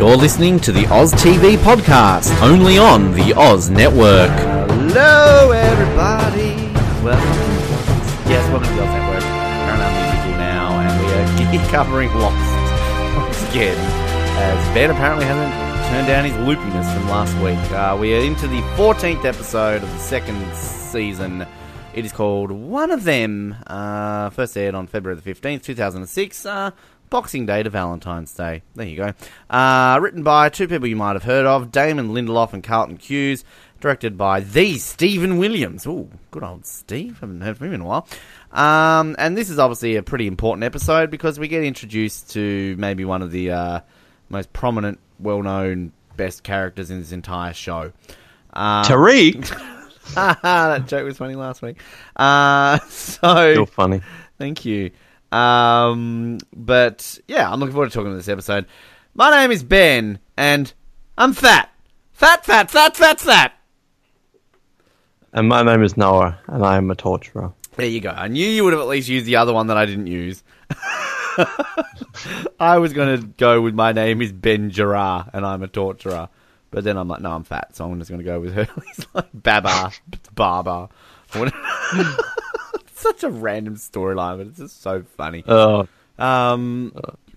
You're listening to the Oz TV podcast, only on the Oz Network. Hello, everybody. Welcome. Yes, welcome to the Oz Network. Paramount Musical now, and we are covering Lost once again. As Ben apparently hasn't turned down his loopiness from last week. Uh, we are into the 14th episode of the second season. It is called One of Them. Uh, first aired on February the 15th, 2006. Uh, Boxing Day to Valentine's Day. There you go. Uh, written by two people you might have heard of Damon Lindelof and Carlton Cuse. Directed by the Stephen Williams. Ooh, good old Steve. Haven't heard from him in a while. Um, and this is obviously a pretty important episode because we get introduced to maybe one of the uh, most prominent, well known, best characters in this entire show. Um, Tariq, that joke was funny last week. Uh, so you're funny. Thank you. Um, but yeah, I'm looking forward to talking to this episode. My name is Ben, and I'm fat. Fat, fat, fat, fat, fat. And my name is Noah, and I am a torturer. There you go. I knew you would have at least used the other one that I didn't use. I was going to go with my name is Ben Gerard, and I'm a torturer. But then I'm like, no, I'm fat, so I'm just going to go with her. He's like Baba, Baba. Such a random storyline, but it's just so funny. Oh, Um,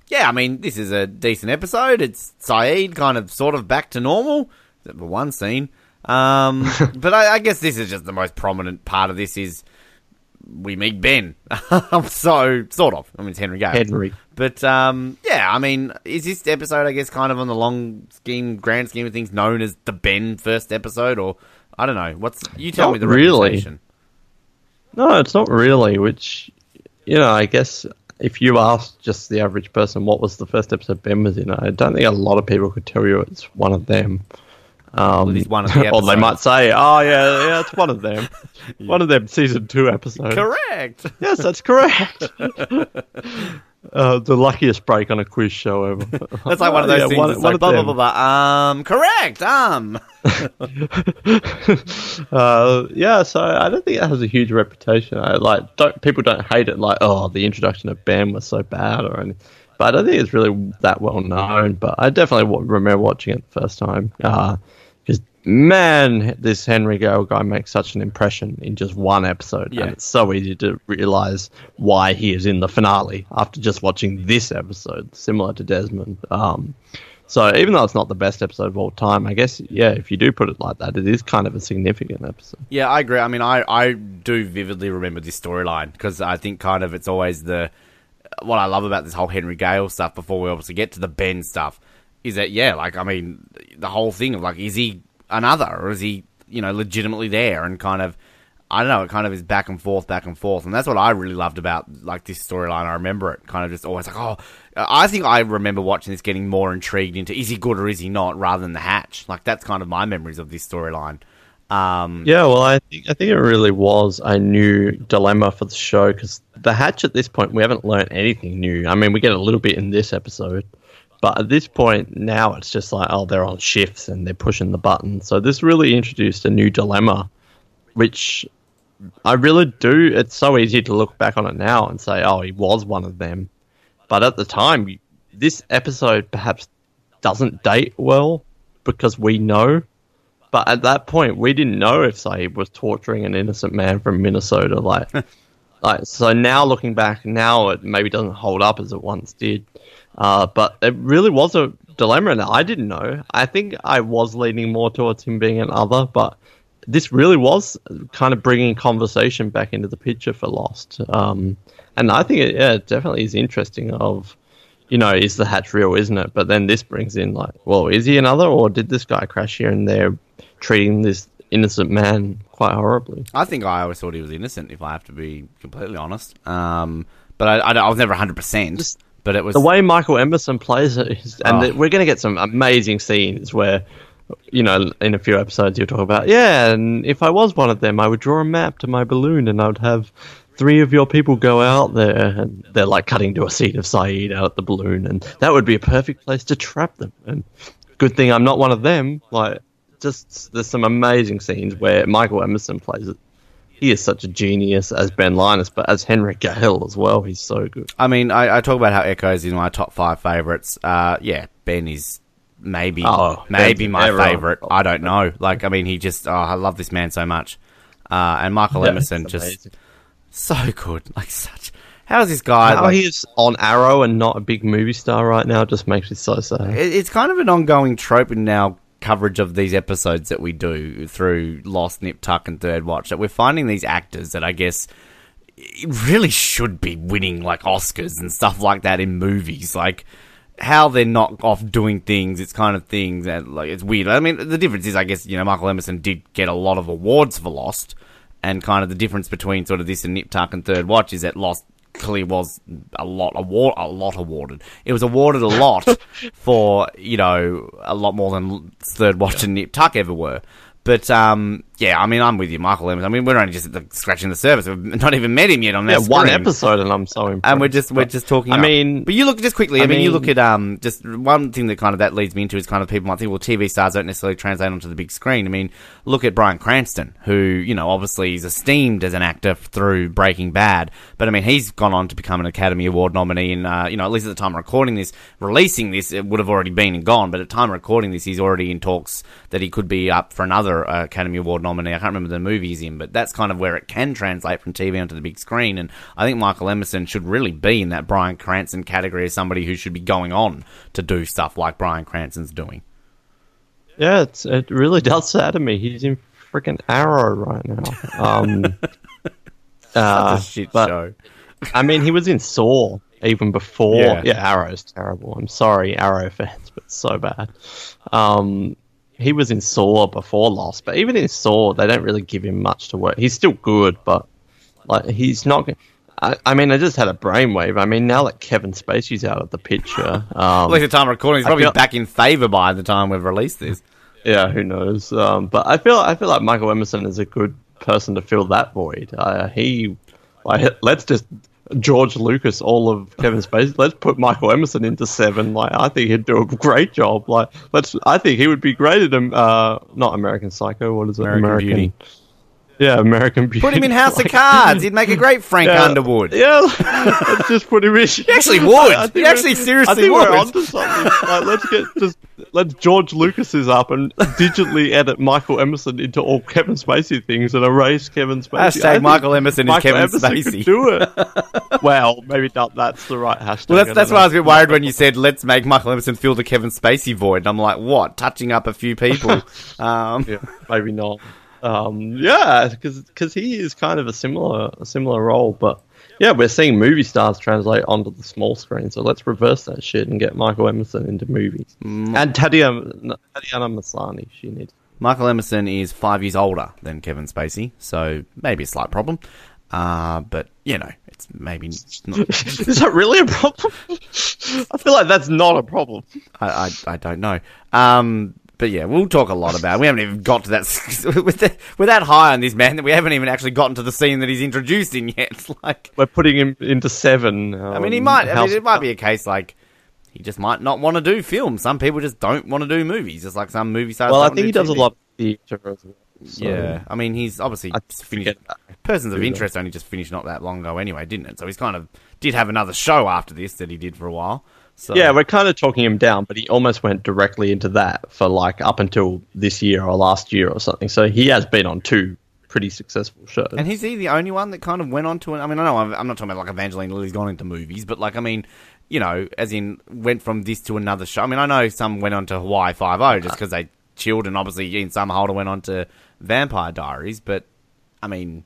yeah, I mean, this is a decent episode. It's Sayid kind of sort of back to normal, except for one scene. Um, but I, I guess this is just the most prominent part of this is we meet Ben. so, sort of. I mean, it's Henry Gale. Henry. But, um, yeah, I mean, is this episode, I guess, kind of on the long scheme, grand scheme of things, known as the Ben first episode? Or, I don't know. What's, you tell Not me the really. reputation. No, it's not really. Which, you know, I guess if you asked just the average person what was the first episode Ben was in, I don't think a lot of people could tell you it's one of them. Um, Well, one of the or they might say, "Oh yeah, yeah, it's one of them, one of them season two episodes." Correct. Yes, that's correct. uh, the luckiest break on a quiz show ever. That's like one of those Yeah, things. one- one like of blah, blah, blah, blah. Um, correct. Um, uh, yeah, so I don't think it has a huge reputation. I like don't people don't hate it like oh the introduction of Ben was so bad or anything. But I don't think it's really that well known. But I definitely w- remember watching it the first time because man, this Henry Gale guy makes such an impression in just one episode, Yeah. and it's so easy to realize why he is in the finale after just watching this episode, similar to Desmond. Um, so even though it's not the best episode of all time, I guess yeah, if you do put it like that, it is kind of a significant episode. yeah, I agree. I mean, I, I do vividly remember this storyline because I think kind of it's always the what I love about this whole Henry Gale stuff. Before we obviously get to the Ben stuff, is that yeah, like I mean, the whole thing of like, is he another or is he you know legitimately there and kind of. I don't know. It kind of is back and forth, back and forth, and that's what I really loved about like this storyline. I remember it kind of just always like, oh, I think I remember watching this, getting more intrigued into is he good or is he not, rather than the hatch. Like that's kind of my memories of this storyline. Um, Yeah, well, I think I think it really was a new dilemma for the show because the Hatch at this point we haven't learned anything new. I mean, we get a little bit in this episode, but at this point now it's just like oh they're on shifts and they're pushing the button. So this really introduced a new dilemma, which I really do. It's so easy to look back on it now and say oh he was one of them, but at the time this episode perhaps doesn't date well because we know but at that point, we didn't know if Sayid was torturing an innocent man from Minnesota. Like, like so now looking back, now it maybe doesn't hold up as it once did. Uh, but it really was a dilemma, and I didn't know. I think I was leaning more towards him being an other, but this really was kind of bringing conversation back into the picture for Lost. Um, and I think it, yeah, it definitely is interesting. Of you know, is the hatch real, isn't it? But then this brings in like, well, is he another, or did this guy crash here and there, treating this innocent man quite horribly? I think I always thought he was innocent, if I have to be completely honest. Um, but I, I, I was never hundred percent. But it was The way Michael Emerson plays it, is, and Oh. the- we're going to get some amazing scenes where, you know, in a few episodes you'll talk about, yeah, and if I was one of them, I would draw a map to my balloon, and I would have three of your people go out there, and they're like cutting to a scene of Sayid out at the balloon, and that would be a perfect place to trap them. And good thing I'm not one of them. Like, just there's some amazing scenes where Michael Emerson plays it. He is such a genius as Ben Linus, but as Henry Gale as well, he's so good. I mean, I, I talk about how Eko's is my top five favorites. Uh, yeah, Ben is maybe Oh, maybe my everyone. favorite. I don't know. Like I mean, he just oh, I love this man so much. Uh, and Michael Yeah, Emerson just so good. Like such. How is this guy? How like- he is on Arrow and not a big movie star right now just makes me so sad. It- It's kind of an ongoing trope in our coverage of these episodes that we do through Lost, Nip Tuck, and Third Watch that we're finding these actors that I guess really should be winning like Oscars and stuff like that in movies. Like how they're not off doing things, it's kind of things that like it's weird. I mean, the difference is, I guess you know, Michael Emerson did get a lot of awards for Lost, and kind of the difference between sort of this and Nip Tuck and Third Watch is that Lost clearly was a lot award a lot awarded. It was awarded a lot for you know a lot more than Third Watch and Nip Tuck ever were. But um, yeah, I mean, I'm with you, Michael Emerson. I mean, we're only just the, scratching the surface. We've not even met him yet on Yeah, that one episode and I'm so impressed. And we're just we're just talking. I up. mean- but you look just quickly. I, I mean, you look at um just one thing that kind of that leads me into is kind of people might think, well, TV stars don't necessarily translate onto the big screen. I mean, look at Bryan Cranston, who you know obviously is esteemed as an actor through Breaking Bad, but I mean he's gone on to become an Academy Award nominee, and uh, you know at least at the time of recording this, releasing this, it would have already been and gone. But at the time of recording this, he's already in talks that he could be up for another uh, Academy Award nominee. I can't remember the movie he's in, but that's kind of where it can translate from TV onto the big screen. And I think Michael Emerson should really be in that Bryan Cranston category as somebody who should be going on to do stuff like Bryan Cranston's doing. Yeah, it's, it really does sadden me. He's in freaking Arrow right now. Um, uh, shit but, show. I mean, he was in Saw even before. Yeah. Yeah, Arrow's terrible. I'm sorry, Arrow fans, but so bad. Um, he was in Saw before Lost, but even in Saw, they don't really give him much to work. He's still good, but like he's not. I, I mean, I just had a brainwave. I mean, now that Kevin Spacey's out of the picture, um, At least the time of recording, he's probably feel- back in favour by the time we've released this. Yeah, who knows? Um, but I feel I feel like Michael Emerson is a good person to fill that void. Uh, he, like, let's just George Lucas all of Kevin Spacey. Let's put Michael Emerson into Seven. Like, I think he'd do a great job. Like, let's. I think he would be great at um, uh, not American Psycho. What is it? American Beauty. Yeah, American Beauty. Put him in House of Cards. He'd make a great Frank yeah, Underwood. Yeah, let's just put him in. He actually would. He actually seriously I think would. we're onto something. Like, let's get just let's George Lucas's up and digitally edit Michael Emerson into all Kevin Spacey things and erase Kevin Spacey. Hashtag Michael Emerson is Kevin Emerson Spacey. Do it. well, maybe not. That's the right hashtag. Well, that's, that's why I was a bit worried when you said, let's make Michael Emerson fill the Kevin Spacey void. And I'm like, what? Touching up a few people. Um, Yeah, maybe not. Um, yeah, because he is kind of a similar a similar role, but yeah, we're seeing movie stars translate onto the small screen. So let's reverse that shit and get Michael Emerson into movies. And Tatiana, Tatiana Maslany, she needs. Michael Emerson is five years older than Kevin Spacey, so maybe a slight problem. Uh, but, you know, it's maybe not. is that really a problem? I feel like that's not a problem. I, I, I don't know. Um, but yeah, we'll talk a lot about. It. We haven't even got to that with the, we're that high on this man that we haven't even actually gotten to the scene that he's introduced in yet. like, We're putting him into seven. I mean, he um, might. I mean, it might be a case like he just might not want to do film. Some people just don't want to do movies, just like some movie stars. Well, I think he do does a lot of theatre as well. so- Yeah, I mean, he's obviously finished. Persons of. Interest only just finished not that long ago, anyway, didn't it? So he's kind of did have another show after this that he did for a while. So Yeah, we're kind of talking him down, but he almost went directly into that for like up until this year or last year or something. So he has been on two pretty successful shows. And is he the only one that kind of went on to it? I mean, I know I'm, I'm not talking about like Evangeline Lilly's gone into movies, but like, I mean, you know, as in went from this to another show. I mean, I know some went on to Hawaii Five O just because they chilled, and obviously Ian Somerhalder went on to Vampire Diaries. But I mean,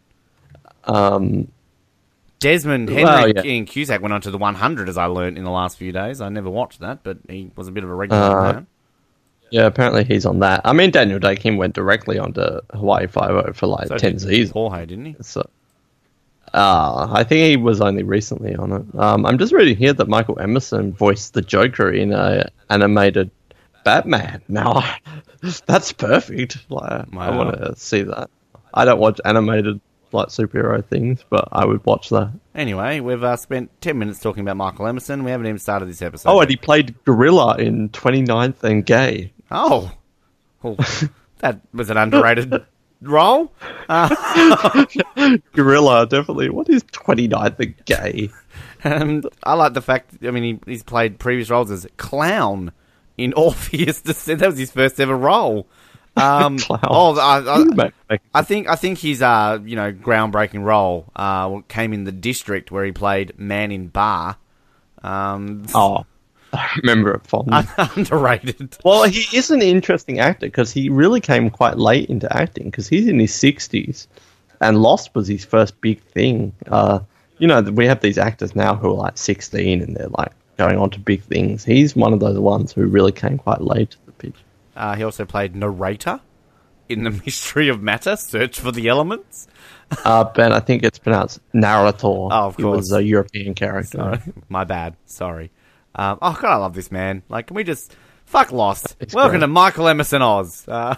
um, Desmond Henry Well, yeah. Ian Cusick went on to the 100, as I learnt in the last few days. I never watched that, but he was a bit of a regular. Uh, that. yeah, apparently he's on that. I mean, Daniel Dae Kim went directly onto Hawaii Five O for like So ten did seasons. Jorge, didn't he? So, uh, I think he was only recently on it. Um, I'm just reading here that Michael Emerson voiced the Joker in a animated Batman. Now, that's perfect. Like, I want to see that. I don't watch animated like superhero things, but I would watch that. Anyway, we've uh, spent 10 minutes talking about Michael Emerson. We haven't even started this episode. Oh, and he played Gorilla in 29th and Gay. Oh, well, that was an underrated role. Gorilla, definitely. What is 29th and Gay? And I like the fact. I mean, he, he's played previous roles as clown in Orpheus Descent. That was his first ever role. Um, oh, I, I, Make- make- I think I think his uh you know groundbreaking role uh came in the District where he played Man in Bar. Um, oh, I remember it fondly. underrated. Well, he is an interesting actor because he really came quite late into acting because he's in his 60s and Lost was his first big thing. Uh, you know, we have these actors now who are like 16 and they're like going on to big things. He's one of those ones who really came quite late to the picture. Uh, he also played narrator in the Mystery of Matter: Search for the Elements. Uh, ben, I think it's pronounced narrator. Oh, of course. He was a European character. Sorry, my bad. Sorry. Um, oh god, I love this man. Like, can we just fuck Lost? It's Welcome great. to Michael Emerson Oz. Uh,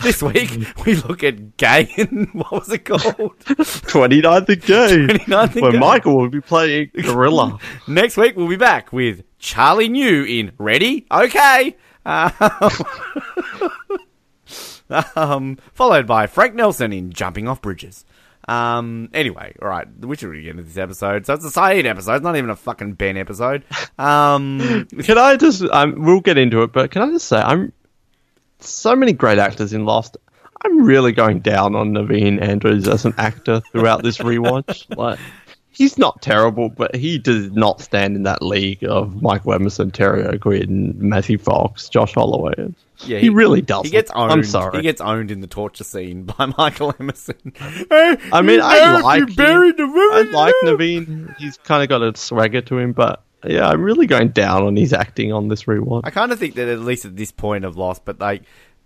this week we look at Gay and what was it called? 29th of Game. 29th of Where Game. Michael will be playing Gorilla. Next week we'll be back with Charlie New in Ready? Okay. Um, um, followed by Frank Nelson in Jumping Off Bridges. Um, anyway, all right, we should really get into this episode. So it's a Sayid episode, it's not even a fucking Ben episode. Um, Can I just? Um, we'll get into it, but can I just say, I'm so many great actors in Lost. I'm really going down on Naveen Andrews as an actor throughout this rewatch. Like, he's not terrible, but he does not stand in that league of Michael Emerson, Terry O'Quinn, Matthew Fox, Josh Holloway. Yeah, he, really does. He gets owned. I'm sorry. He gets owned in the torture scene by Michael Emerson. I mean, I like him. I like Naveen. He's kind of got a swagger to him, but yeah, I'm really going down on his acting on this rewatch. I kind of think that at least at this point of Lost, but like,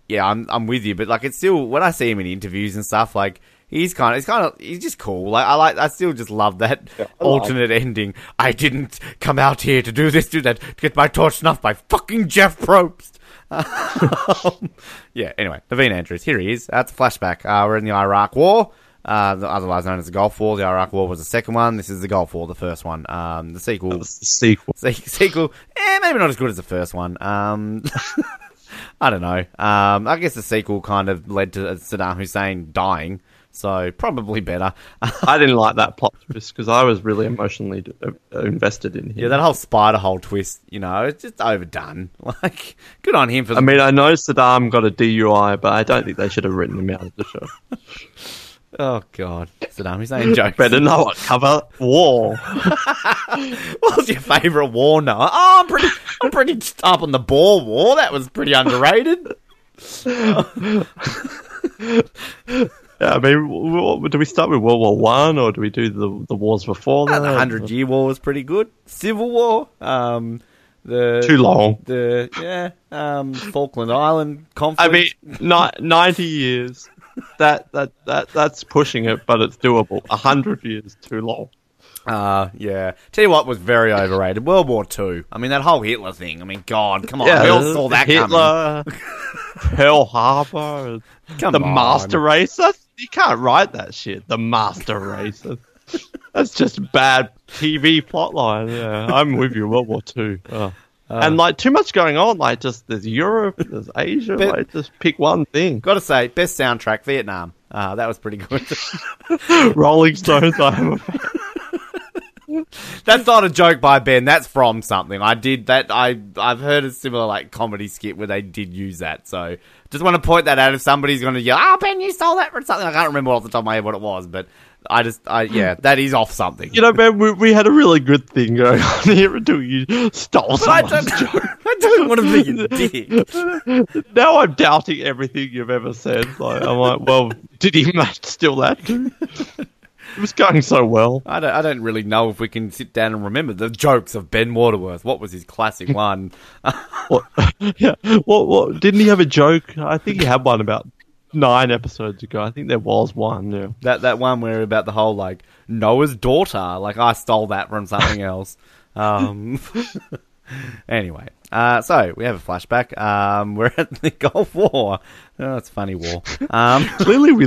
yeah, I'm I'm with you. But like, it's still when I see him in interviews and stuff, like he's kind of he's kind of he's just cool. Like I like I still just love that like- alternate ending. I didn't come out here to do this, do that, to get my torch snuffed by fucking Jeff Probst. Um, yeah. Anyway, Naveen Andrews, here he is. That's a flashback. Uh, we're in the Iraq War. Uh, otherwise known as the Gulf War. The Iraq War was the second one. This is the Gulf War, the first one. Um, the sequel the sequel. Se- sequel, eh, maybe not as good as the first one. Um, I don't know. Um, I guess the sequel kind of led to Saddam Hussein dying, so probably better. I didn't like that plot twist because I was really emotionally uh, invested in him. yeah, that whole spider hole twist, you know, it's just overdone. Like, good on him for. The- I mean, I know Saddam got a DUI, but I don't think they should have written him out of the show. oh god, Saddam Hussein jokes. Better know what cover war. What was your favourite war, Noah? Oh, I'm pretty, I'm pretty up on the Boer War. That was pretty underrated. Yeah, I mean, do we start with World War One or do we do the the wars before that? the Hundred Year War was pretty good. Civil War, um, the Too long. the yeah, um, Falkland Island conflict. I mean, ni- ninety years. That that that that's pushing it, but it's doable. A hundred years too long. uh, yeah. Tell you what was very overrated. World War Two. I mean, that whole Hitler thing. I mean, God, come on, we all saw that coming. Hitler, Pearl Harbor, Come the on. master race. That's, you can't write that shit. The master race. That's just bad TV plotline. Yeah, I'm with you. World War Two. Oh. and like too much going on. Like just there's Europe, there's Asia. But- like just pick one thing. Got to say, best soundtrack, Vietnam. Uh, that was pretty good. Rolling Stones. I am a fan. That's not a joke by Ben. That's from something. I did that. I I've heard a similar like comedy skit where they did use that. So just want to point that out. If somebody's going to yell, "Oh, Ben, you stole that from something," I can't remember off the top of my head what it was, but I just, I yeah, hmm. that is off something. You know, man, we, we had a really good thing going on here until you stole I someone's don't, joke. I don't want to be a dick. Now I'm doubting everything you've ever said. Like, I'm like, well, did he steal that too? It was going so well. I don't, I don't really know if we can sit down and remember the jokes of Ben Waterworth. What was his classic one? What, yeah, what, what, didn't he have a joke? I think he had one about nine episodes ago. I think there was one. Yeah. That that one where about the whole like Noah's daughter. Like I stole that from something else. Um, anyway, uh, so we have a flashback. Um, we're at the Gulf War. Oh, a funny war. Um, Clearly, we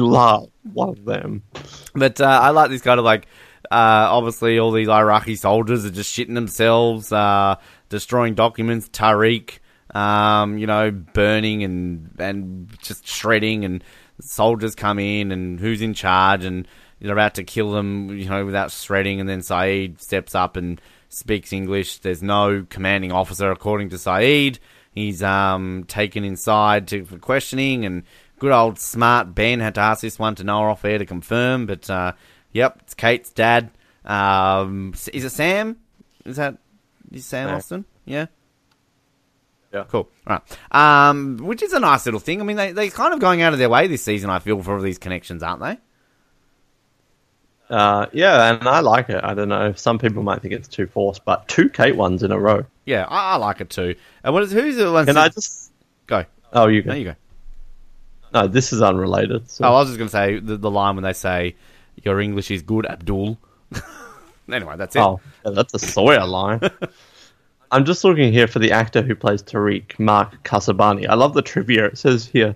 love one of them. but uh, I like this kind of like. Uh, obviously, all these Iraqi soldiers are just shitting themselves, uh, destroying documents. Tariq, um, you know, burning and and just shredding, and soldiers come in, and who's in charge, and they're about to kill them, you know, without shredding, and then Sayid steps up and speaks English. There's no commanding officer, according to Sayid. He's um, taken inside to, for questioning, and good old smart Ben had to ask this one to Noah off air to confirm. But uh, yep, it's Kate's dad. Um, is it Sam? Is that is Sam No. Austin? Yeah. Yeah. Cool. All right. Um, which is a nice little thing. I mean, they they're kind of going out of their way this season. I feel for all these connections, aren't they? Uh, yeah, and I like it. I don't know. Some people might think it's too forced, but two Kate ones in a row. Yeah, I, I like it too. And what is who's the one? Can I just? go? Oh, you go. There you go. No, this is unrelated. So. Oh, I was just going to say the, the line when they say, "Your English is good, Abdul." anyway, that's it. Oh, yeah, that's a Sawyer line. I'm just looking here for the actor who plays Tariq, Mark Casabani. I love the trivia. It says here,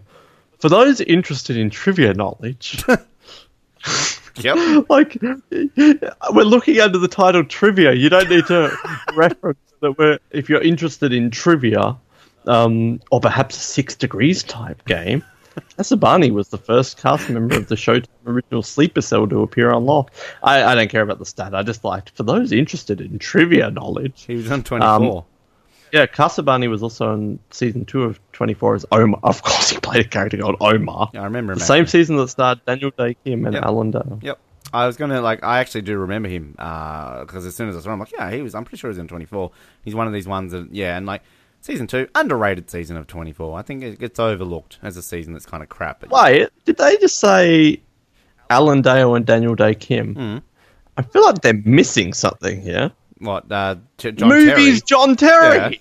for those interested in trivia knowledge, Yep. like we're looking under the title trivia. You don't need to reference that we're if you're interested in trivia, um, or perhaps a Six Degrees type game. Casabani was the first cast member of the Showtime original Sleeper Cell to appear on Lost. I, I don't care about the stat. I just liked for those interested in trivia knowledge. He was on um, twenty four. Yeah, Casabani was also on season two of 24 as Omar. Of course, he played a character called Omar. Yeah, I remember him. The same season that starred Daniel Dae Kim and Yep. Alan Dale. Yep. I was gonna like. I actually do remember him uh, because as soon as I saw him, I'm like, yeah, he was. I'm pretty sure he was in 24. He's one of these ones that, yeah, and like season two, underrated season of 24. I think it gets overlooked as a season that's kind of crap. But Wait, did they just say Alan Dale and Daniel Dae Kim? Hmm. I feel like they're missing something here. what? Uh, John Movies, Terry. John Terry.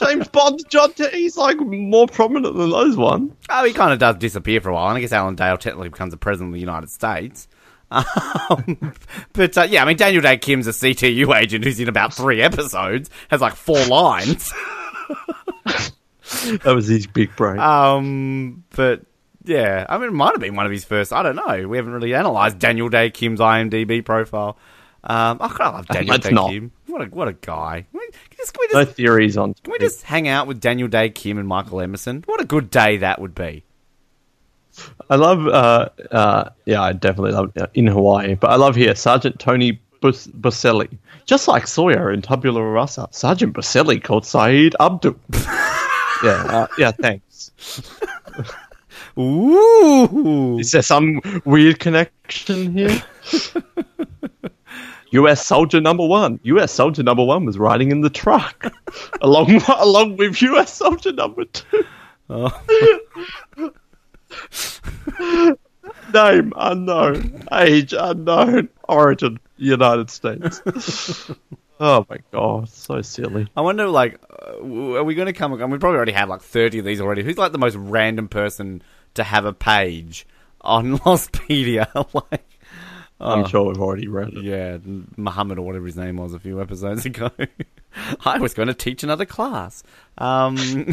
James Bond, John Terry. He's like more prominent than those ones. Oh, he kind of does disappear for a while, and I guess Alan Dale technically becomes the president of the United States. Um, but uh, yeah, I mean Daniel Dae Kim's a CTU agent who's in about three episodes, has like four lines. That was his big break. Um, but yeah, I mean, it might have been one of his first. I don't know. We haven't really analysed Daniel Dae Kim's IMDb profile. Um, I kind of love Daniel Let's Day not. Kim. What a what a guy. Can we can we no theories on. can we just hang out with Daniel Dae Kim and Michael Emerson? What a good day that would be. I love, uh, uh, yeah, I definitely love uh, in Hawaii, but I love here Sergeant Tony Bus- Buscelli, just like Sawyer in Tabula Rasa. Sergeant Buscelli called Sayid Abdul. yeah, uh, yeah, thanks. Ooh. Is there some weird connection here? U.S. soldier number one. U.S. soldier number one was riding in the truck, along along with U.S. soldier number two. Name unknown, age unknown, origin United States. oh my god, so silly. I wonder, like, uh, are we going to come? We probably already have like thirty of these already. Who's like the most random person to have a page on Lostpedia? like, I'm sure we've already read it. yeah, Muhammad or whatever his name was a few episodes ago. I was going to teach another class. Um,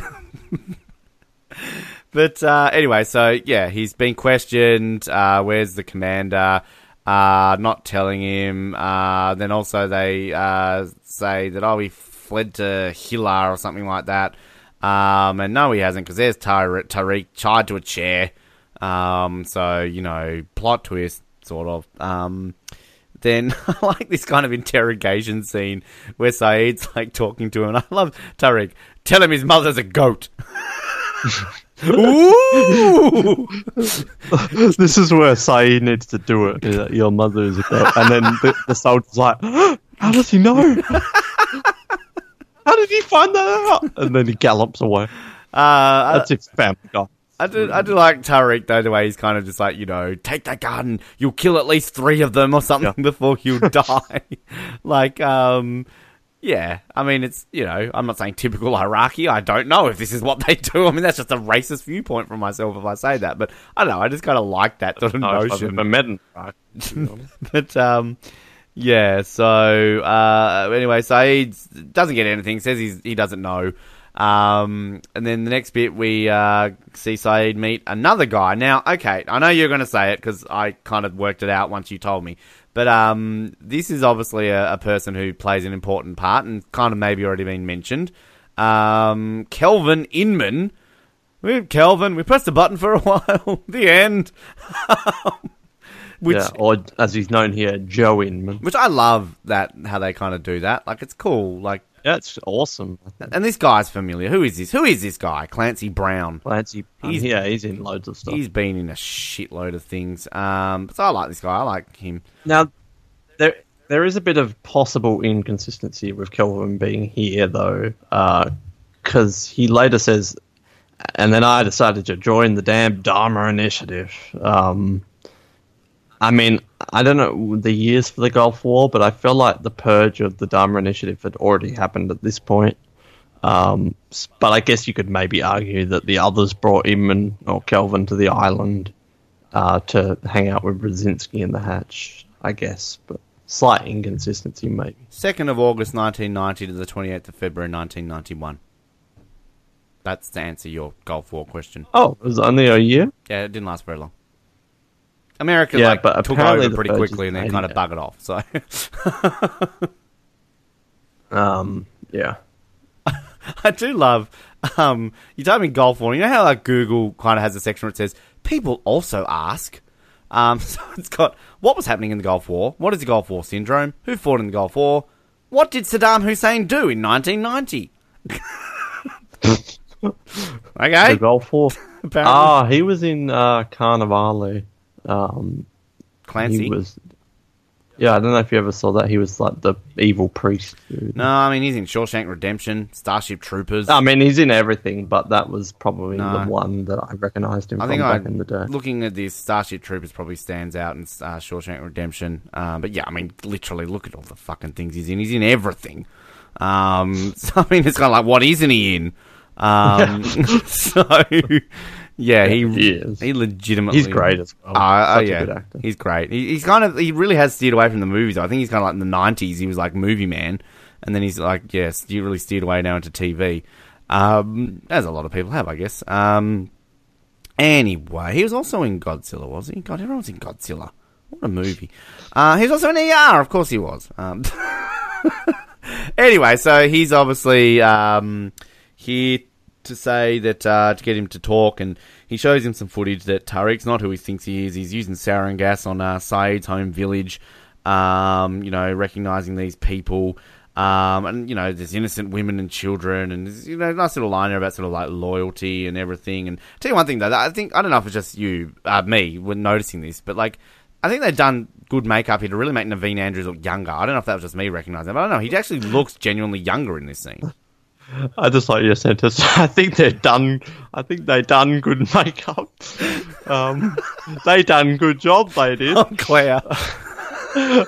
but uh, anyway, so yeah, he's been questioned. Uh, where's the commander? Uh, not telling him. Uh, then also they uh, say that oh, he fled to Hila or something like that. Um, and no, he hasn't because there's Tariq, Tariq tied to a chair. Um, so you know, plot twist, sort of. Um, then I like this kind of interrogation scene where Sayid's like talking to him. And I love Tariq. Tell him his mother's a goat. Ooh! this is where Sayid needs to do it. that Your mother is a girl. And then the, the soldier's like, How does he know? How did he find that out? And then he gallops away. Uh, That's his family guy. I do, I do like Tariq though, the way he's kind of just like, you know, take that gun, you'll kill at least three of them or something before you die. like, um, yeah, I mean, it's, you know, I'm not saying typical Iraqi. I don't know if this is what they do. I mean, that's just a racist viewpoint from myself if I say that, but I don't know. I just kind of like that sort of No, I've notion. never met him. Right? to be honest. but um, yeah. So uh, anyway, Sayid doesn't get anything. Says he's, he doesn't know. Um, and then the next bit we uh, see Sayid meet another guy. Now, okay, I know you're going to say it because I kind of worked it out once you told me. But um, this is obviously a, a person who plays an important part and kind of maybe already been mentioned. Um, Kelvin Inman. We Kelvin. We pressed a button for a while. the end. which yeah, or as he's known here, Joe Inman. which I love that how they kind of do that. Like it's cool. Like, Yeah, it's awesome. and this guy's familiar. Who is this? Who is this guy? Clancy Brown. Clancy, He's- yeah, he's in loads of stuff. He's been in a shitload of things. Um, so I like this guy. I like him. Now, there there is a bit of possible inconsistency with Kelvin being here, though, because he later says, and then I decided to join the damn Dharma Initiative. Um, I mean, I don't know the years for the Gulf War, but I feel like the purge of the Dharma Initiative had already happened at this point. Um, but I guess you could maybe argue that the others brought him or Kelvin to the island uh, to hang out with Radzinsky in the hatch, I guess. But slight inconsistency, maybe. Second of August, nineteen ninety, to the twenty eighth of February, nineteen ninety one. That's to answer your Gulf War question. Oh, it was only a year? Yeah, it didn't last very long. America Yeah, like, but took over pretty quickly and then eighty kind of bug it off. So Um, yeah. I do love. Um, you type in Gulf War. You know how like Google kind of has a section where it says people also ask. Um, so it's got what was happening in the Gulf War. What is the Gulf War syndrome? Who fought in the Gulf War? What did Saddam Hussein do in 1990? okay, The Gulf War. Ah, he was in uh, Carnivale. Um, Clancy. was. Yeah, I don't know if you ever saw that. He was like the evil priest. dude. No, I mean he's in Shawshank Redemption, Starship Troopers. I mean, he's in everything, but that was probably No. the one that I recognised him I from think I, back in the day. looking at this, Starship Troopers probably stands out in uh, Shawshank Redemption. Um, but yeah, I mean, literally, look at all the fucking things he's in. He's in everything. Um, so I mean, it's kind of like, what isn't he in? Um, so yeah, he He is. he legitimately He's great as well. Uh, oh yeah, good actor. he's great. He, he's kind of he really has steered away from the movies. I think he's kind of like in the nineties. He was like movie man, and then he's like yes, you really steered away now into TV. Um, as a lot of people have, I guess. Um, anyway, he was also in Godzilla, was he? God, everyone's in Godzilla. What a movie. Uh, he was also in ER, of course he was. Um, anyway, so he's obviously um, here to say that uh, to get him to talk, and he shows him some footage that Tariq's not who he thinks he is. He's using sarin gas on uh, Sayid's home village. Um, you know, recognizing these people. Um, and you know, there's innocent women and children, and there's, you know, nice little line there about sort of like loyalty and everything. And tell you one thing though, I think I don't know if it's just you, uh, me, when noticing this, but like, I think they've done good makeup here to really make Naveen Andrews look younger. I don't know if that was just me recognizing, but I don't know. He actually looks genuinely younger in this scene. I just like your sentence. I think they're done. I think they done good makeup. Um, they done good job. They did. Claire.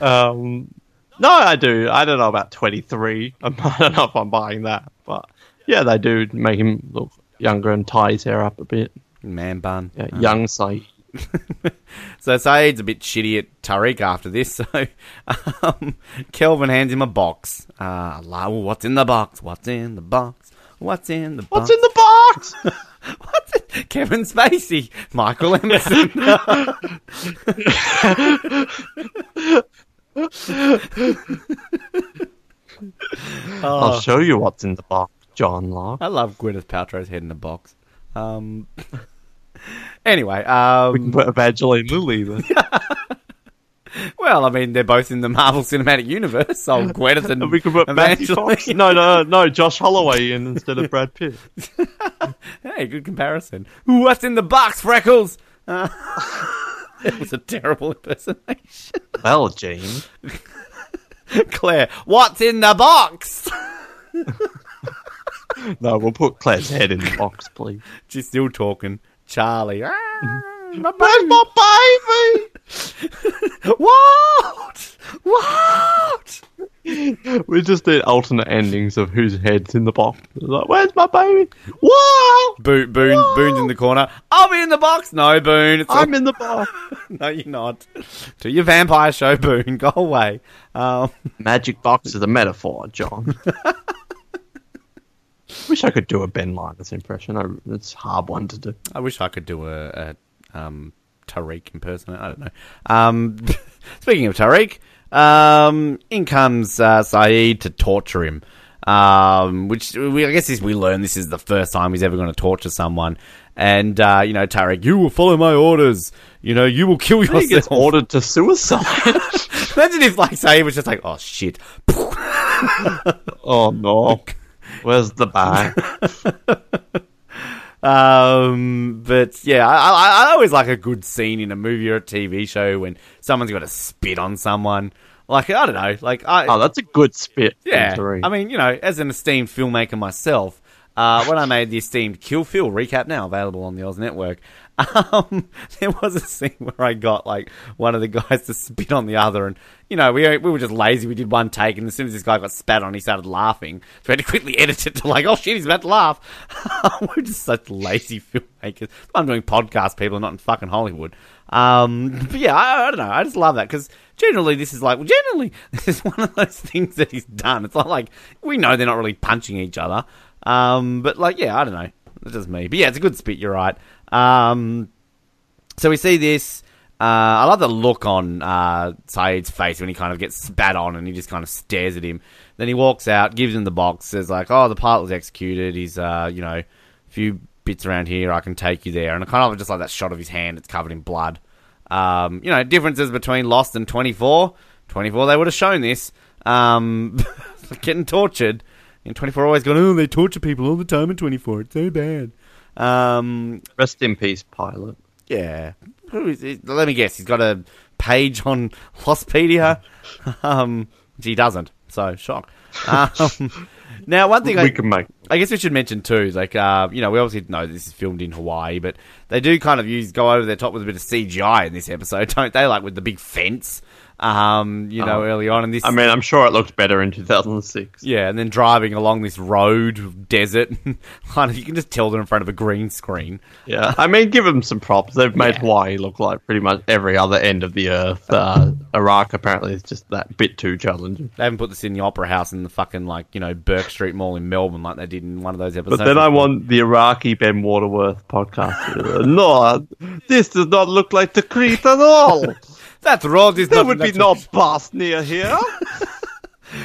Um, no, I do. I don't know about twenty three. I don't know if I'm buying that, but yeah, they do make him look younger and tie his hair up a bit. Man bun. Yeah, young Sayid. So Sayid's a bit shitty at Tariq after this, so um, Kelvin hands him a box. Uh, what's in the box? What's in the box? What's in the box? What's in the box? What's in- Kevin Spacey, Michael Emerson. I'll show you what's in the box, John Locke. I love Gwyneth Paltrow's head in a box. Um, anyway, We can um, put Evangeline Lilly then. well, I mean, they're both in the Marvel Cinematic Universe, so Gwyneth and we can put Matthew Evangeline. Fox. No, no, no, Josh Holloway in instead of Brad Pitt. Hey, good comparison. What's in the box, Freckles? Uh, it was a terrible impersonation. Well, Gene. Claire, what's in the box? No, we'll put Claire's head in the box, please. She's still talking. Charlie. Ah, my Where's my baby? What? What? We just did alternate endings of whose head's in the box. Like, where's my baby? Wow! Boone, Boone, Boone's in the corner. I'll be in the box. No, Boone. It's I'm in the box. no, you're not. Do your vampire show, Boone. Go away. Um, Magic box is a metaphor, John. Wish I could do a Ben Linus impression. I, it's a hard one to do. I wish I could do a, a um, Tariq impersonate. I don't know. Um, speaking of Tariq, um, in comes uh, Sayid to torture him. Um, which we, I guess is we learn this is the first time he's ever going to torture someone, And uh, you know, Tariq, you will follow my orders. You know, you will kill He gets yourself. ordered to suicide. Imagine if, like, say, he was just like, oh shit. oh no. Where's the bag? Um, but yeah, I, I, I always like a good scene in a movie or a TV show when someone's got to spit on someone. Like I don't know, like I Oh, that's a good spit. yeah. I mean, you know, as an esteemed filmmaker myself, uh, when I made the esteemed Kill Phil recap now available on the Oz Network, um, there was a scene where I got like one of the guys to spit on the other, and you know, we we were just lazy. We did one take, and as soon as this guy got spat on, he started laughing. So we had to quickly edit it to like, oh shit, he's about to laugh. we're just such lazy filmmakers. I'm doing podcast people, not in fucking Hollywood. Um, but yeah, I, I don't know. I just love that because generally this is like, well, generally this is one of those things that he's done. It's not like we know they're not really punching each other. Um, but like, yeah, I don't know. That's just me. But yeah, it's a good spit. You're right. Um, so we see this. Uh, I love the look on uh, Sayid's face when he kind of gets spat on and he just kind of stares at him. Then he walks out, gives him the box, says like, "Oh, the pilot was executed. He's, uh, you know, a few bits around here. I can take you there." And I kind of just like that shot of his hand. It's covered in blood. Um, you know, differences between Lost and 24. 24, they would have shown this. Um, getting tortured. In 24, always going, oh, they torture people all the time in 24. It's so bad. Um, Rest in peace, pilot. yeah. Who is it? Let me guess. He's got a page on Lostpedia, um, which he doesn't. So shock. Um, now, one thing we I, can make. I guess we should mention too, is like, uh, you know, we obviously know this is filmed in Hawaii, but they do kind of use go over their top with a bit of CGI in this episode, don't they? Like with the big fence, um, you know, Oh. early on in this. I mean, I'm sure it looked better in 2006. yeah, and then driving along this road, desert, you can just tell they're in front of a green screen. Yeah, I mean, give them some props. They've made Yeah. Hawaii look like pretty much every other end of the earth. Uh, Iraq apparently is just that bit too challenging. They haven't put this in the Opera House in the fucking like you know Bourke Street Mall in Melbourne like they did in one of those episodes. But then I want the Iraqi Ben Waterworth podcast. no, this does not look like the Crete at all. That road is There not. would be no bus near here.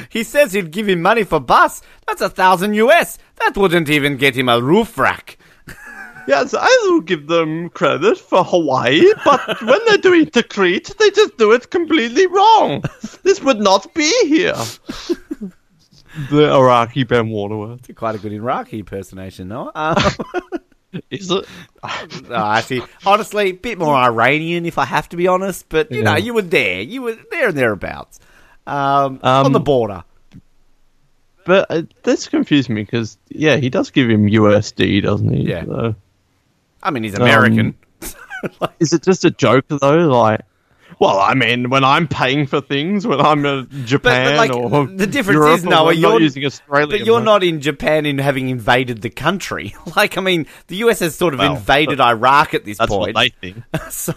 He says he'd give him money for bus. That's a thousand US. That wouldn't even get him a roof rack. Yes, I will give them credit for Hawaii, but when they're doing to Crete, they just do it completely wrong. This would not be here. the Iraqi Ben Waterworth. Quite a good Iraqi impersonation, no? Um, Is it? no, actually, honestly, a bit more Iranian if I have to be honest. But you know, you were there. You were there and thereabouts. Um, Um, on the border. But uh, this confused me because, yeah, he does give him USD, doesn't he? Yeah. So- I mean, he's American. is it just a joke, though? Like, well, I mean, when I'm paying for things, when I'm in Japan like, or the difference Europe, is, Noah, you're- not using Australia. But you're not in Japan in having invaded the country. Like, I mean, the US has sort of Well, invaded Iraq at this That's point. what they think. so,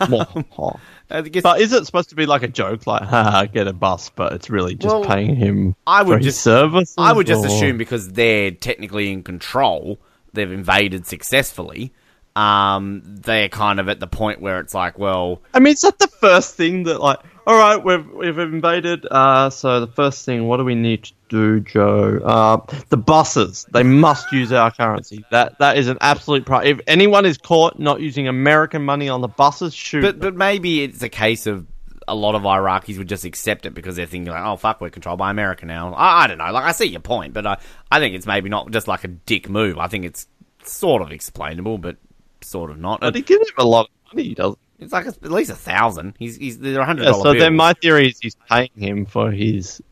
um, guess But is it supposed to be like a joke, like, haha, get a bus, but it's really just Well, paying him I would for his just- services? I would just or- assume because they're technically in control, they've invaded successfully. Um, they're kind of at the point where it's like, well, I mean, is that the first thing that, like, all right, we've we've invaded. Uh, so the first thing, what do we need to do, Joe? Uh, the buses. They must use our currency. That that is an absolute pri If anyone is caught not using American money on the buses, shoot. but but maybe it's a case of a lot of Iraqis would just accept it because they're thinking like, oh fuck, we're controlled by America now. I, I don't know. Like I see your point, but I I think it's maybe not just like a dick move. I think it's sort of explainable, but sort of not. but he gives him a lot of money, doesn't It's like at least a thousand. He's he's they're a hundred? Yeah, so bills. then my theory is he's paying him for his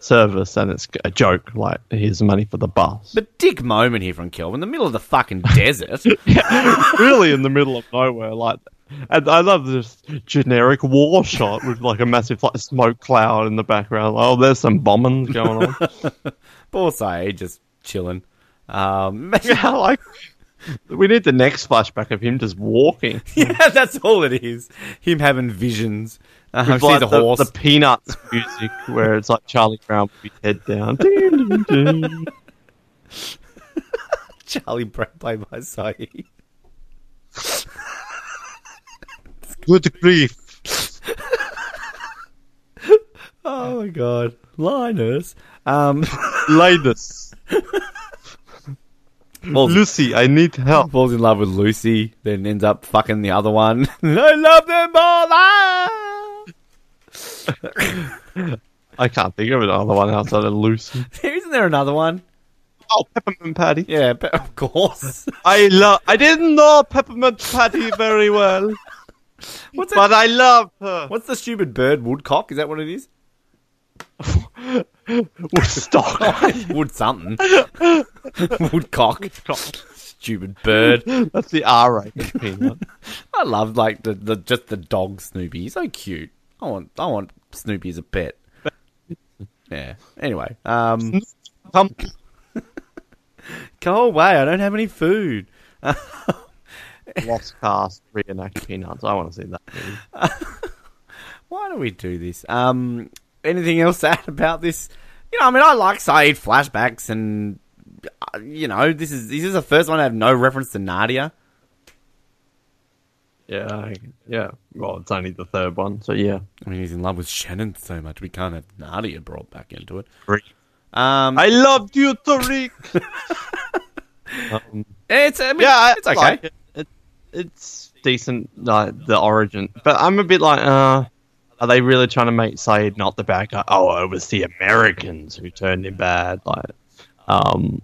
service, and it's a joke, like his money for the bus. But dick moment here from Kelvin, in the middle of the fucking desert. really in the middle of nowhere, like. And I love this generic war shot with like a massive like smoke cloud in the background. Oh, there's some bombing going on. Poor Sayid just chilling. Um, yeah, like we need the next flashback of him just walking yeah, that's all it is. Him having visions. Uh, with like a the, horse. the Peanuts music, where it's like Charlie Brown with his head down. Charlie Brown played by Sayid. Good grief! Oh my god, Linus. Um, Linus. Falls, Lucy, I need help. falls in love with Lucy, then ends up fucking the other one. I love them both. Ah! I can't think of another one outside of Lucy. Isn't there another one? Oh, Peppermint Patty. Yeah, but of course. I love. I didn't know Peppermint Patty very well, What's but? I love her. What's the stupid bird? Woodcock? Is that what it is? Woodstock. Wood something. Woodcock. Stupid bird. That's the peanut. I love like the, the just the dog Snoopy. He's so cute. I want I want Snoopy as a pet. Yeah. Anyway, um, Come, go away. I don't have any food. Lost Cast reenact peanuts. I want to see that. Why do we do this? Um, anything else to add about this? You know, I mean, I like Sayid flashbacks, and uh, you know, this is this is the first one I have no reference to Nadia. Yeah, I- yeah. Well, it's only the third one, so yeah. I mean, he's in love with Shannon so much we can't have Nadia brought back into it. Um, I loved you, Tariq. um, it's I mean, yeah, it's okay. like it. It, It's decent, like the origin, but I'm a bit like, uh, are they really trying to make Sayid not the bad guy? Oh, it was the Americans who turned him bad, like, um,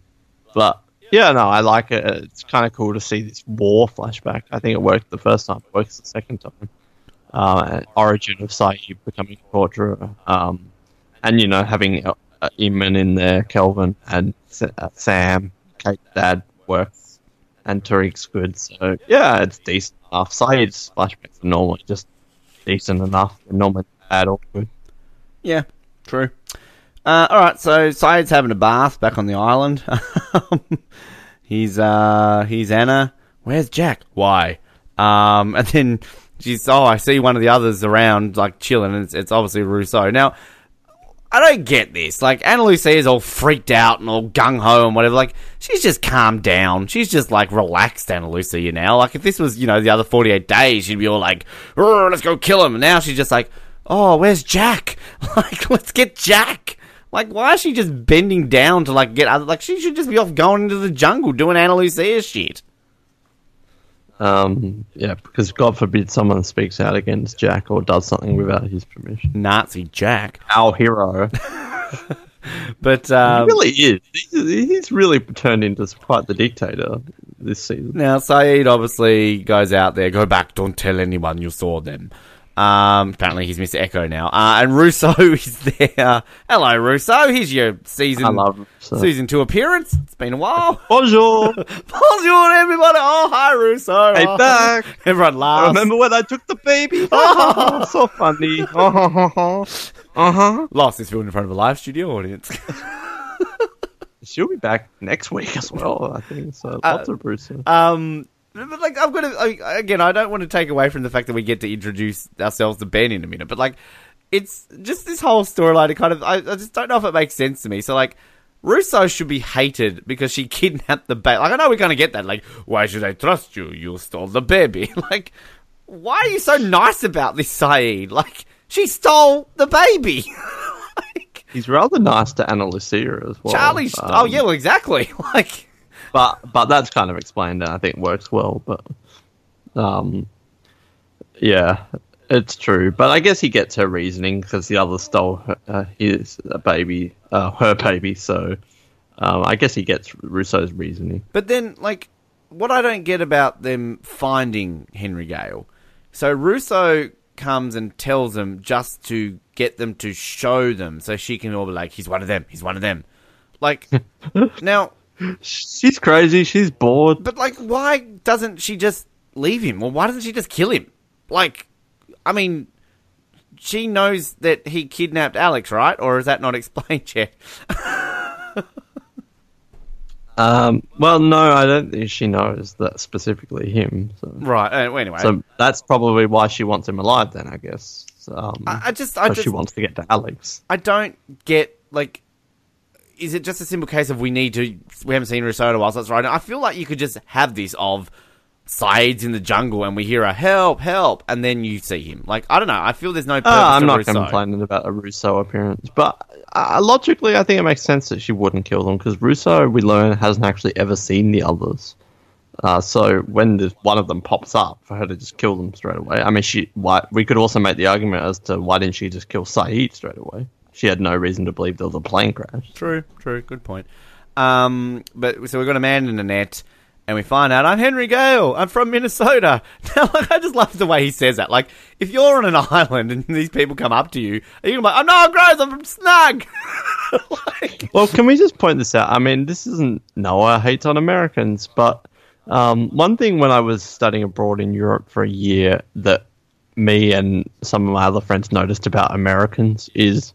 but yeah, no, I like it. It's kind of cool to see this war flashback. I think it worked the first time, it works the second time. Uh, origin of Sayid becoming torturer, um, and you know having uh, uh, in there, Kelvin and uh, Sam, Kate's dad works, and Tariq's good. So yeah, it's decent enough. Sayid's flashbacks are normally just decent enough. They're bad or good. Yeah, true. Uh, all right, so Sayid's having a bath back on the island. he's uh, he's Anna. Where's Jack? Why? Um, and then she's oh, I see one of the others around like chilling, and it's, it's obviously Rousseau. Now, I don't get this. Like Ana Lucia is all freaked out and all gung ho and whatever. Like she's just calmed down. She's just like relaxed, Ana Lucia. You now, like if this was you know the other forty eight days, she'd be all like, "Let's go kill him." And now she's just like, "Oh, where's Jack? Like let's get Jack." Like why is she just bending down to like get other? Like she should just be off going into the jungle doing Ana Lucia shit. Um, yeah, because God forbid someone speaks out against Jack or does something without his permission. Nazi Jack. Our hero, But he um, really is. He's, he's really turned into quite the dictator this season. Now, Sayid obviously goes out there, go back, don't tell anyone you saw them. Um, apparently he's Mr. Eko now. Uh, and Rousseau is there. Hello, Rousseau. Here's your season, I love him. So. season two appearance. It's been a while. Bonjour. Bonjour, everybody. Oh, hi, Rousseau. Hey, Oh. back. Everyone laughs. Remember when I took the baby? Oh, so funny. Uh huh. Lost is filmed in front of a live studio audience. She'll be back next week as well. I think so. Lots of Bruce. Um, but like I'm gonna I, again, I don't want to take away from the fact that we get to introduce ourselves to Ben in a minute, but like it's just this whole storyline. It kind of I, I just don't know if it makes sense to me. So like. Rousseau should be hated because she kidnapped the baby. Like I know we're gonna get that. Like, why should I trust you? You stole the baby. Like, why are you so nice about this, Sayid? Like, she stole the baby. like, He's rather nice to Ana Lucia as well. Charlie. Um, oh yeah, well exactly. Like, but but that's kind of explained and I think works well. But um, yeah, it's true. But I guess he gets her reasoning because the other stole her, uh, his uh, baby, uh, her baby. So um, I guess he gets Rousseau's reasoning. But then, like, what I don't get about them finding Henry Gale. So Rousseau comes and tells them just to get them to show them so she can all be like, he's one of them, he's one of them. Like, now, She's crazy. She's bored. but like, why doesn't she just leave him? Or why doesn't she just kill him? Like, I mean, she knows that he kidnapped Alex, right? Or is that not explained yet? Um, well, no, I don't think she knows that specifically him. So, Right. Uh, well, anyway, so that's probably why she wants him alive. Then I guess. Um, I, I just, I 'cause just, she wants to get to Alex. I don't get like. Is it just a simple case of we need to? We haven't seen Rousseau in a while, so that's right. I feel like you could just have this of Sayid's in the jungle and we hear a help, help, and then you see him. Like I don't know. I feel there's no. Purpose Uh, I'm not Rousseau. complaining about a Rousseau appearance, but uh, logically, I think it makes sense that she wouldn't kill them because Rousseau, we learn, hasn't actually ever seen the others. Uh, so when the, one of them pops up, for her to just kill them straight away. I mean, she. Why, we could also make the argument as to why didn't she just kill Sayid straight away? She had no reason to believe there was a plane crash. True, true, good point. Um, but so we've got a man in the net, and we find out I'm Henry Gale. I'm from Minnesota. Now, like, I just love the way he says that. Like, if you're on an island and these people come up to you, are you gonna be like, "I'm not gross. I'm from Snug." like, Well, can we just point this out? I mean, this isn't Noah hates on Americans, but um, one thing when I was studying abroad in Europe for a year that me and some of my other friends noticed about Americans is,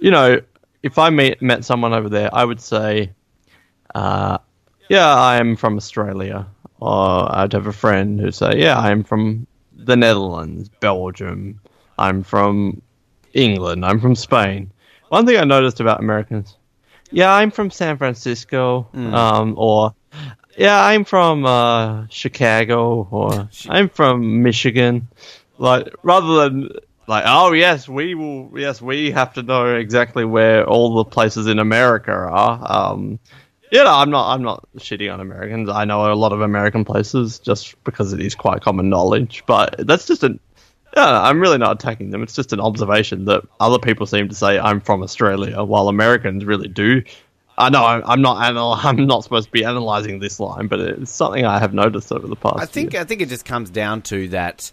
you know, if I meet, met someone over there, I would say, uh, yeah, I am from Australia. Or I'd have a friend who'd say, yeah, I'm from the Netherlands, Belgium. I'm from England. I'm from Spain. One thing I noticed about Americans, yeah, I'm from San Francisco, um, or yeah, I'm from uh, Chicago, or I'm from Michigan. Like rather than like, oh yes, we will. Yes, we have to know exactly where all the places in America are. Um, you know, I'm not. I'm not shitting on Americans. I know a lot of American places just because it is quite common knowledge. But that's just an. I'm really not attacking them. It's just an observation that other people seem to say I'm from Australia, while Americans really do. I know I'm I'm not. Anal- I'm not supposed to be analyzing this line, but it's something I have noticed over the past. I think year. I think it just comes down to that.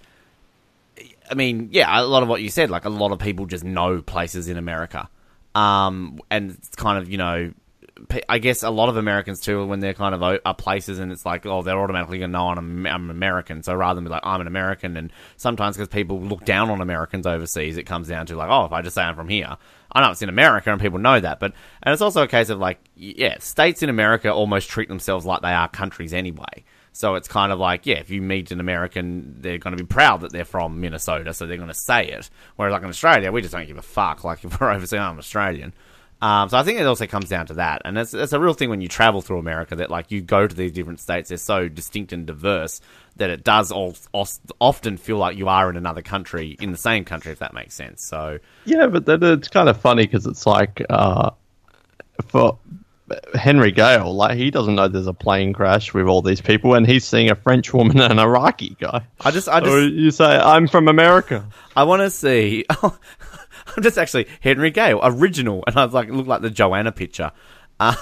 I mean, yeah, a lot of what you said, like a lot of people just know places in America, um, and it's kind of you know, I guess a lot of Americans too, when they're kind of are places, and it's like, oh, they're automatically gonna know I'm, I'm American. So rather than be like I'm an American, and sometimes because people look down on Americans overseas, it comes down to like, oh, if I just say I'm from here, I know it's in America, and people know that. But and it's also a case of like, yeah, states in America almost treat themselves like they are countries anyway. So it's kind of like, yeah, if you meet an American, they're going to be proud that they're from Minnesota, so they're going to say it. Whereas, like in Australia, we just don't give a fuck. Like if we're overseas, I'm Australian. Um, so I think it also comes down to that, and it's, it's a real thing when you travel through America that like you go to these different states, they're so distinct and diverse that it does all, often feel like you are in another country in the same country, if that makes sense. So Yeah, but then it's kind of funny because it's like uh, for Henry Gale, like he doesn't know there's a plane crash with all these people, and he's seeing a French woman and an Iraqi guy. I just, I just, Or you say, "I'm from America." I want to see. I'm just actually Henry Gale, original, and I was like, it looked like the Joanna picture. Um,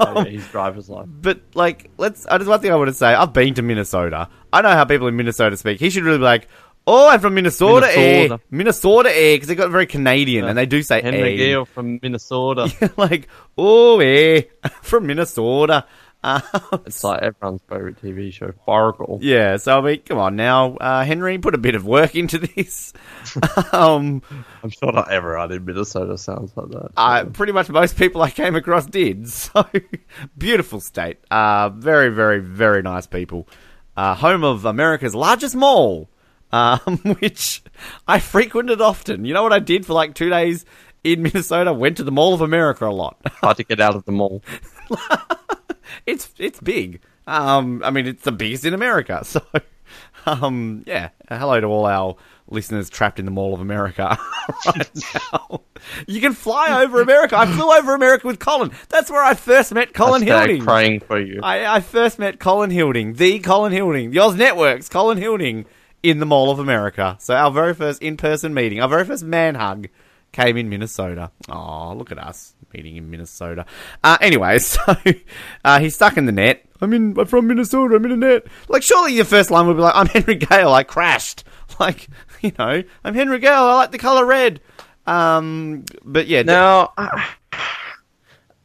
oh, yeah, his driver's license. But like, let's. I just one thing I want to say. I've been to Minnesota. I know how people in Minnesota speak. He should really be like, "Oh, I'm from Minnesota, Minnesota. eh? Minnesota, eh?" Because they got very Canadian, and they do say Henry eh. Gale from Minnesota. like, "Oh, eh, from Minnesota." Uh, It's like everyone's favorite TV show, Fargo. yeah. So I mean, come on now, uh, Henry, put a bit of work into this. um, I'm sure not everyone in Minnesota sounds like that. Uh, pretty much most people I came across did. So beautiful state. Uh, very, very, very nice people. Uh, home of America's largest mall, um, which I frequented often. You know what I did for like two days in Minnesota? Went to the Mall of America a lot. Hard to get out of the mall. it's it's big. Um, I mean, it's the biggest in America. So, um, yeah. Hello to all our listeners trapped in the Mall of America right now. You can fly over America. I flew over America with Colin. That's where I first met Colin Hashtag Hilding. praying for you. I, I first met Colin Hilding, the Colin Hilding, the Oz Networks, Colin Hilding, in the Mall of America. So our very first in-person meeting, our very first man hug, came in Minnesota. Oh, look at us meeting in Minnesota. Uh, anyway, so uh, he's stuck in the net. I'm in. I'm from Minnesota. I'm in a net. Like, surely your first line would be like, "I'm Henry Gale. I crashed." Like, you know, I'm Henry Gale. I like the color red. Um, but yeah, Now, I,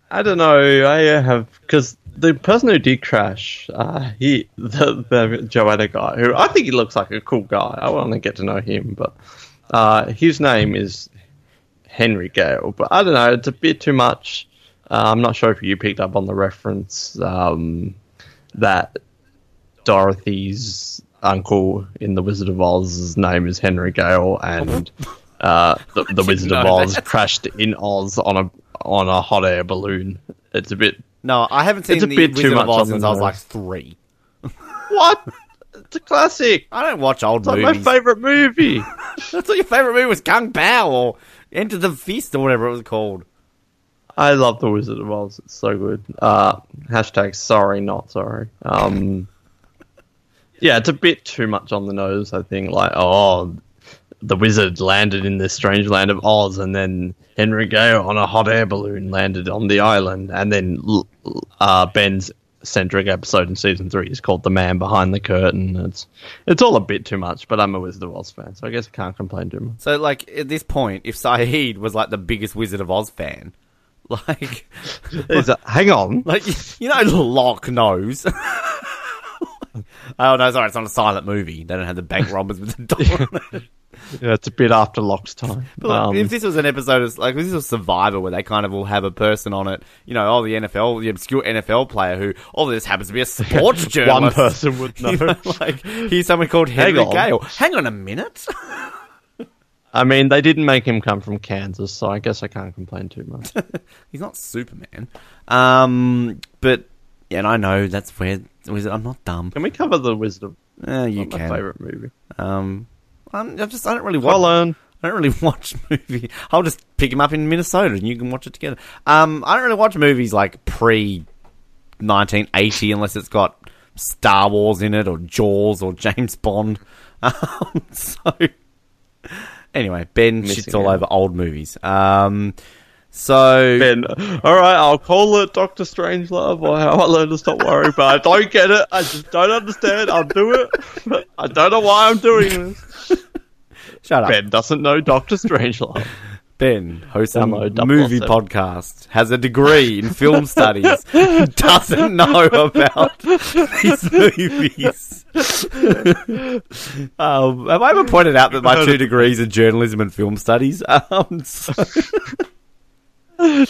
I don't know. I have because the person who did crash, uh, he the, the Joanna guy, who I think he looks like a cool guy. I want to get to know him, but uh, his name is Henry Gale. But I don't know. It's a bit too much. Uh, I'm not sure if you picked up on the reference um, that Dorothy's uncle in The Wizard of Oz's name is Henry Gale, and uh, the, the Wizard of Oz that. crashed in Oz on a on a hot air balloon. It's a bit no, I haven't seen It's a the bit too Wizard of much Oz since I was like three. what? It's a classic. I don't watch old It's like movies. my favorite movie. I thought your favorite movie was Kung Pow or Enter the Fist or whatever it was called. I love the Wizard of Oz. It's so good. Uh, hashtag sorry, not sorry. Um, yeah, it's a bit too much on the nose. I think like oh, the wizard landed in this strange land of Oz, and then Henry Gale on a hot air balloon landed on the island, and then uh, Ben's centric episode in season three is called "The Man Behind the Curtain." It's it's all a bit too much, but I'm a Wizard of Oz fan, so I guess I can't complain too much. So, like, at this point, if Sayid was like the biggest Wizard of Oz fan, like, that- hang on, like you know, Locke knows. oh no, sorry, it's not a silent movie. They don't have the bank robbers with the door. yeah, it's a bit after Locke's time. But like, Um, if this was an episode of like if this was Survivor where they kind of will have a person on it, you know, oh the NFL, the obscure NFL player who oh this happens to be a sports journalist. One person would know. You know, like here's someone called Henry on. Gale. Hang on a minute. I mean, they didn't make him come from Kansas, so I guess I can't complain too much. He's not Superman. Um, but yeah, and I know that's where it? I'm not dumb. Can we cover the Wizard of Uh, you not my favorite movie? Um, I'm, I just I don't really watch. Earned. I don't really watch movie. I'll just pick him up in Minnesota and you can watch it together. Um, I don't really watch movies like pre 1980 unless it's got Star Wars in it or Jaws or James Bond. Um, so anyway, Ben shits all over old movies. Um, so Ben, all right, I'll call it Doctor Strangelove or How I Learned to Stop Worrying, but I don't get it. I just don't understand. I'll do it. I don't know why I'm doing this. shut up, Ben doesn't know Doctor Strangelove. Ben, hosts a movie podcast, has a degree in film studies, doesn't know about these movies. um, have I ever pointed out that my two degrees are journalism and film studies? Um, so, You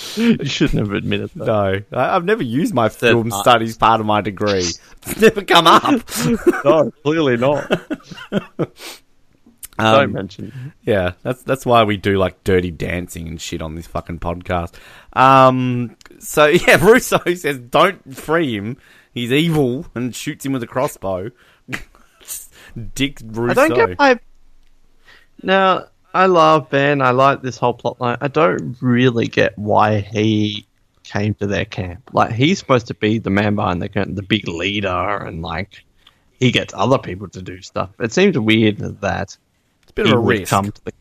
shouldn't have admitted that. no, I, I've never used my film art. studies part of my degree. It's never come up. No, clearly not. Um, don't mention. Yeah, that's that's why we do like dirty dancing and shit on this fucking podcast. Um, so yeah, Rousseau says don't free him. He's evil and shoots him with a crossbow. Dick Rousseau. I don't get my. Now, I love Ben. I like this whole plot line. I don't really get why he came to their camp. Like, he's supposed to be the man behind the curtain, the big leader, and like, he gets other people to do stuff. It seems weird that it's a bit he of a would risk. come to the.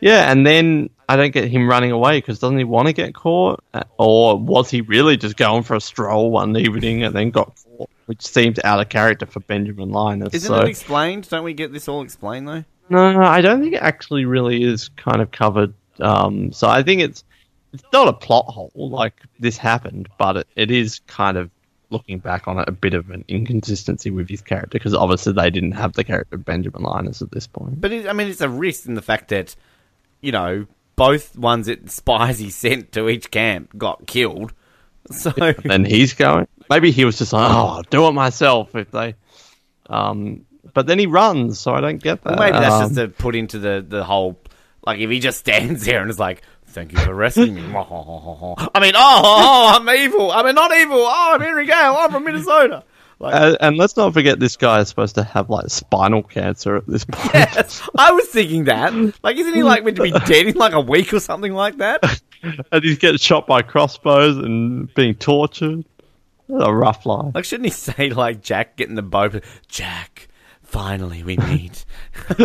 Yeah, and then I don't get him running away because doesn't he want to get caught? Or was he really just going for a stroll one evening and then got caught? Which seems out of character for Benjamin Linus. Isn't so. it explained? Don't we get this all explained though? No, no, I don't think it actually really is kind of covered. Um, so I think it's it's not a plot hole like this happened, but it, it is kind of looking back on it a bit of an inconsistency with his character because obviously they didn't have the character of Benjamin Linus at this point. But it, I mean, it's a risk in the fact that you know both ones that spies he sent to each camp got killed. So And he's going. Maybe he was just like, "Oh, I'll do it myself." If they, um, but then he runs, so I don't get that. Well, maybe that's Um, just to put into the, the whole like if he just stands there and is like, "Thank you for rescuing me." I mean, oh, oh, I'm evil. I mean, not evil. Oh, I'm Henry Gale. I'm from Minnesota. Like, Uh, and let's not forget this guy is supposed to have like spinal cancer at this point. yes, I was thinking that. Like, isn't he like meant to be dead in like a week or something like that? and he's getting shot by crossbows and being tortured. What a rough life. Like, shouldn't he say like Jack getting the bow? Jack, finally we meet.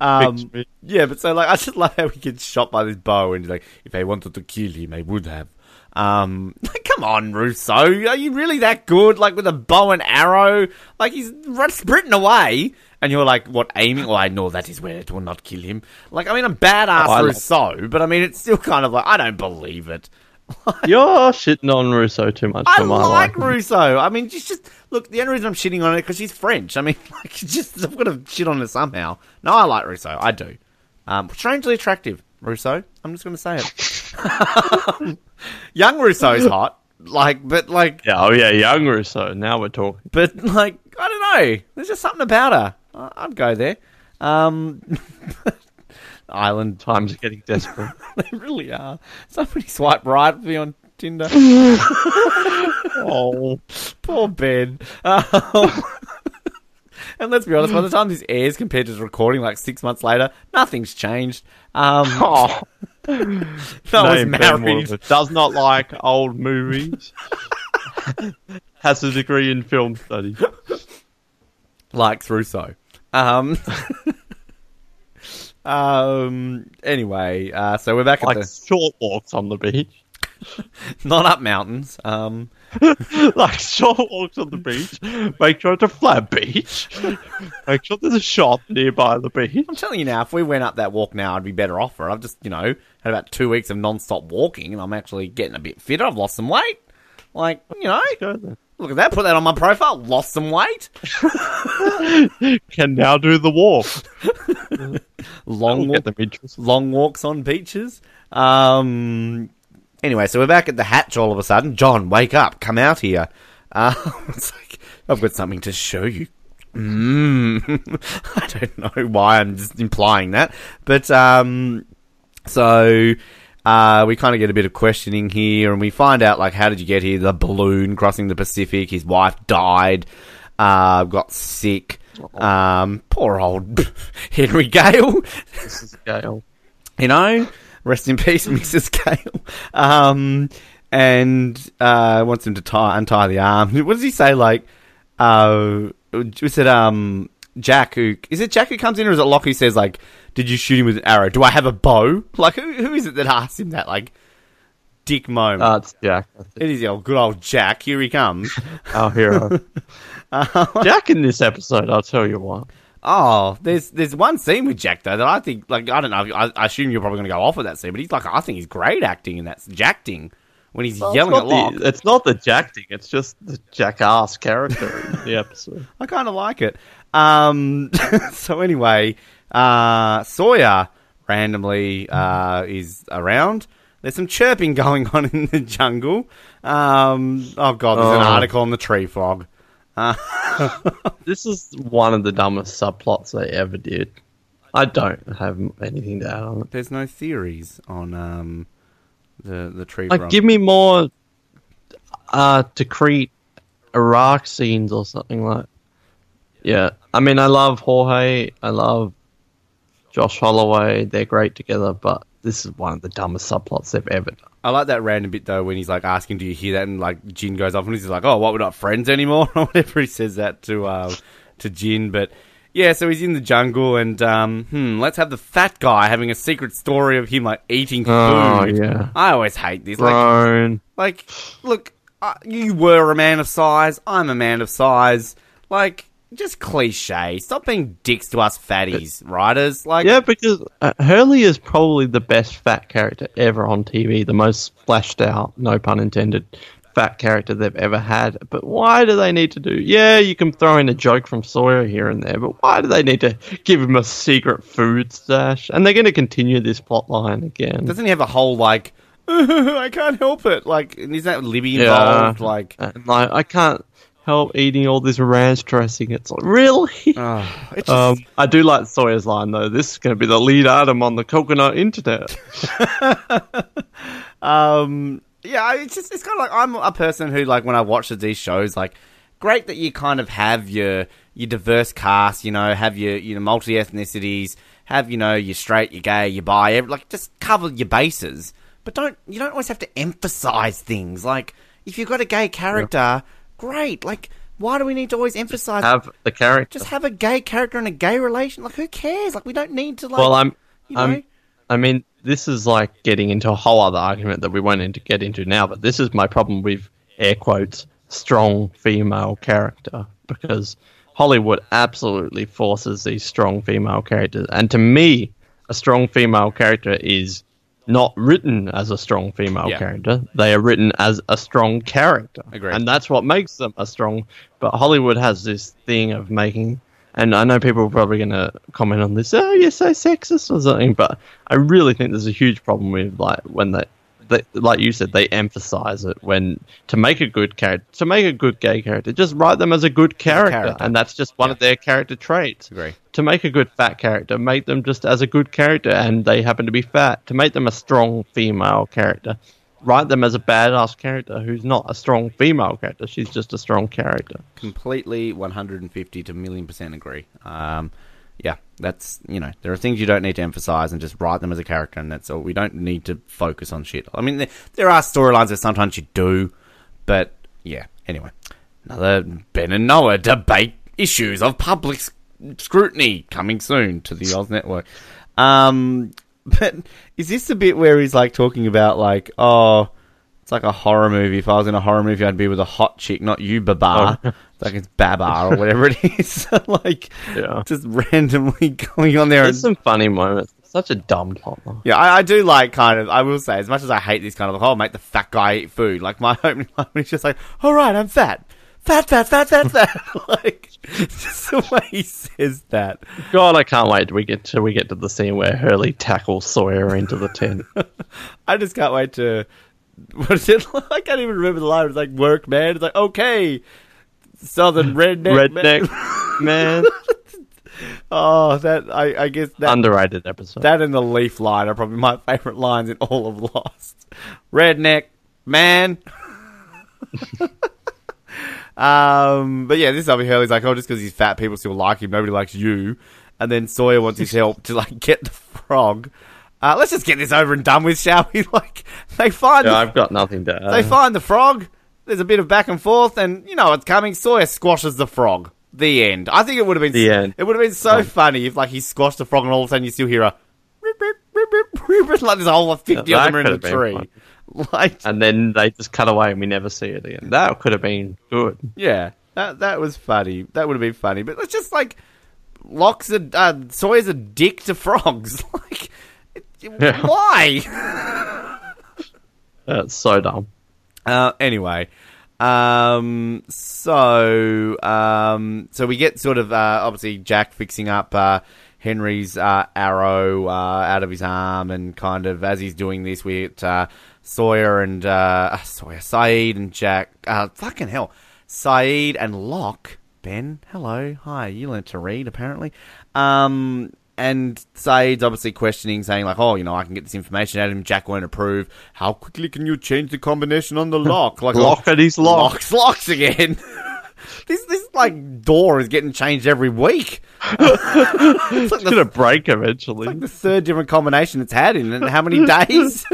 um, yeah, but so like I just love how he gets shot by this bow and he's like, if they wanted to kill him, they would have. Um, come on, Rousseau, are you really that good? Like with a bow and arrow, like he's run- sprinting away, and you're like, what aiming? Well, I know that is where it will not kill him. Like, I mean, I'm badass Oh, I love- Rousseau, but I mean, it's still kind of like I don't believe it. You're shitting on Rousseau too much I for my like liking. Rousseau. I mean, just, just look. The only reason I'm shitting on it because she's French. I mean, like, just I've got to shit on her somehow. No, I like Rousseau. I do. Um, strangely attractive, Rousseau. I'm just going to say it. Young Rousseau's hot. Like, but like, Yeah, oh yeah, young Rousseau. Now we're talking. but like, I don't know. There's just something about her. I- I'd go there. Um, Island. Times are getting desperate. They really are. Somebody swipe right for me on Tinder. oh, Poor Ben. Um, And let's be honest, by the time this airs compared to the recording, like six months later, nothing's changed. Um, Oh, no one's Ben married. Does not like old movies. Has a degree in film study. Likes Rousseau. Um, um. Anyway, uh, so we're back at Like the short walks on the beach. not up mountains. Um, like short walks on the beach. Make sure it's a flat beach. Make sure there's a shop nearby the beach. I'm telling you now, if we went up that walk now, I'd be better off for it. I've just, you know, had about two weeks of non-stop walking, and I'm actually getting a bit fitter. I've lost some weight. Like, you know, look at that. Put that on my profile. Lost some weight. Can now do the walk. Long walk, long walks on beaches. Um. Anyway, so we're back at the hatch all of a sudden. John, wake up! Come out here. Uh, it's like I've got something to show you. Mm. I don't know why I'm just implying that, but um, so uh, we kind of get a bit of questioning here, and we find out like, how did you get here? The balloon crossing the Pacific. His wife died. Uh, got sick. Um, poor old Henry Gale. This is Gail. You know, rest in peace, Mrs. Gale. Um, and uh, wants him to tie untie the arm. What does he say? Like, uh, was it um Jack who is it Jack who comes in, or is it Locke who says like, "Did you shoot him with an arrow? Do I have a bow?" Like, who who is it that asks him that? Like, Dick Moment. Uh, it's Jack. It is the old good old Jack. Here he comes. Our hero. Jack in this episode, I'll tell you what. Oh, there's there's one scene with Jack though that I think like I don't know. I, I assume you're probably going to go off with that scene, but he's like I think he's great acting in that Jackting when he's Well, yelling at Locke. the, it's not the Jack it's just the jackass character in the episode. I kind of like it. Um, so anyway, uh, Sawyer randomly uh, is around. There's some chirping going on in the jungle. Um, oh god, there's an Oh. article on the tree frog. This is one of the dumbest subplots they ever did. I don't have anything to add on it. There's no theories on um, the the tree Like, frog. give me more uh, Decrete Iraq scenes or something like. Yeah, I mean, I love Jorge. I love Josh Holloway. They're great together, but this is one of the dumbest subplots they've ever done. I like that random bit though when he's like asking, "Do you hear that?" And like Jin goes off and he's like, "Oh, what? We're not friends anymore," or whatever he says that to uh, to Jin. But yeah, so he's in the jungle and um, hmm, let's have the fat guy having a secret story of him like eating food. Oh, yeah. I always hate this. Like, like, look, uh, you were a man of size. I'm a man of size. Like, just cliche. Stop being dicks to us fatties, writers. Like, Yeah, because uh, Hurley is probably the best fat character ever on TV, the most flashed out, no pun intended, fat character they've ever had. But why do they need to do? Yeah, you can throw in a joke from Sawyer here and there, but why do they need to give him a secret food stash? And they're going to continue this plot line again. Doesn't he have a whole like? I can't help it. Like, is that Libby Yeah. involved? Like, And like, I can't help eating all this ranch dressing. It's like, really? it's just, Um, I do like Sawyer's line though. This is going to be the lead item on the coconut internet. um, yeah. It's just, it's kind of like I'm a person who like when I watch these shows, like, great that you kind of have your your diverse cast. You know, have your you know multi ethnicities. Have you know your straight, your gay, your bi. every- Like, just cover your bases. But don't you don't always have to emphasize things. Like, if you've got a gay character, great. Like, why do we need to always emphasize? Have the character. just have a gay character in a gay relation. Like, who cares? Like, we don't need to. Like, well, I'm, you know? I'm, I mean, this is like getting into a whole other argument that we won't need to get into now. But this is my problem with air quotes strong female character because Hollywood absolutely forces these strong female characters, and to me, a strong female character is not written as a strong female Yeah. character. They are written as a strong character. Agreed. And that's what makes them a strong. But Hollywood has this thing of making, and I know people are probably going to comment on this. Oh, you're so sexist or something. But I really think there's a huge problem with like when they, they like you said, they emphasize it when to make a good character, to make a good gay character, just write them as a good character, character. and that's just one of their character traits agree. to make a good fat character, make them just as a good character and they happen to be fat. To make them a strong female character, write them as a badass character who's not a strong female character. She's just a strong character. completely 150 to million percent agree. Um, yeah, that's you know there are things you don't need to emphasize and just write them as a character, and that's all. We don't need to focus on shit. I mean, there, there are storylines that sometimes you do, but yeah. Anyway, another Ben and Noah debate issues of public scrutiny coming soon to the Oz Network. Um, but is this the bit where he's like talking about like oh? It's like a horror movie. If I was in a horror movie, I'd be with a hot chick, not you, Baba. Oh. It's like it's Baba or whatever it is. like, Yeah. just randomly going on there. And, There's some funny moments. Such a dumb plot. line. yeah, I, I do like kind of. I will say, as much as I hate this kind of like, oh, make the fat guy eat food. Like my opening line is just like, all right, I'm fat, fat, fat, fat, fat, fat. like just the way he says that. God, I can't wait till we get to we get to the scene where Hurley tackles Sawyer into the tent. I just can't wait to. What is it? I can't even remember the line. It's like work, man. It's like okay, southern redneck, man. Redneck man. Oh, that I, I guess that Underrated episode. that and the leaf line are probably my favorite lines in all of Lost. Redneck man. um, but yeah, this Bobby Hurley's like, oh, just because he's fat, people still like him. Nobody likes you. And then Sawyer wants his help to like get the frog. Uh, let's just get this over and done with, shall we? Like they find yeah, the I've got nothing to add. they find the frog. There's a bit of back and forth, and you know it's coming. Sawyer squashes the frog. The end. I think it would have been The end. It would have been so funny if like he squashed the frog, and all of a sudden you still hear a like there's a whole fifty Yeah, of them in the could have been tree. Like and then they just cut away and we never see it again. That could have been good. yeah, that that was funny. That would have been funny. But it's just like Locke's a uh, Sawyer's a dick to frogs. like Yeah. why? That's so dumb. Uh, anyway, um, so um, so we get sort of uh, obviously Jack fixing up uh, Henry's uh, arrow uh, out of his arm, and kind of as he's doing this, we get uh, Sawyer and uh, Sawyer, Sayid and Jack. Uh, fucking hell, Sayid and Locke. Ben, hello, hi. You learnt to read apparently. Um, and Sayid's obviously questioning, saying like, "Oh, you know, I can get this information out of him. Jack won't approve. How quickly can you change the combination on the lock? Like Lock and he's locked. locks, locks again. this this like door is getting changed every week. it's like It's the, gonna break eventually. like the third different combination it's had in and how many days?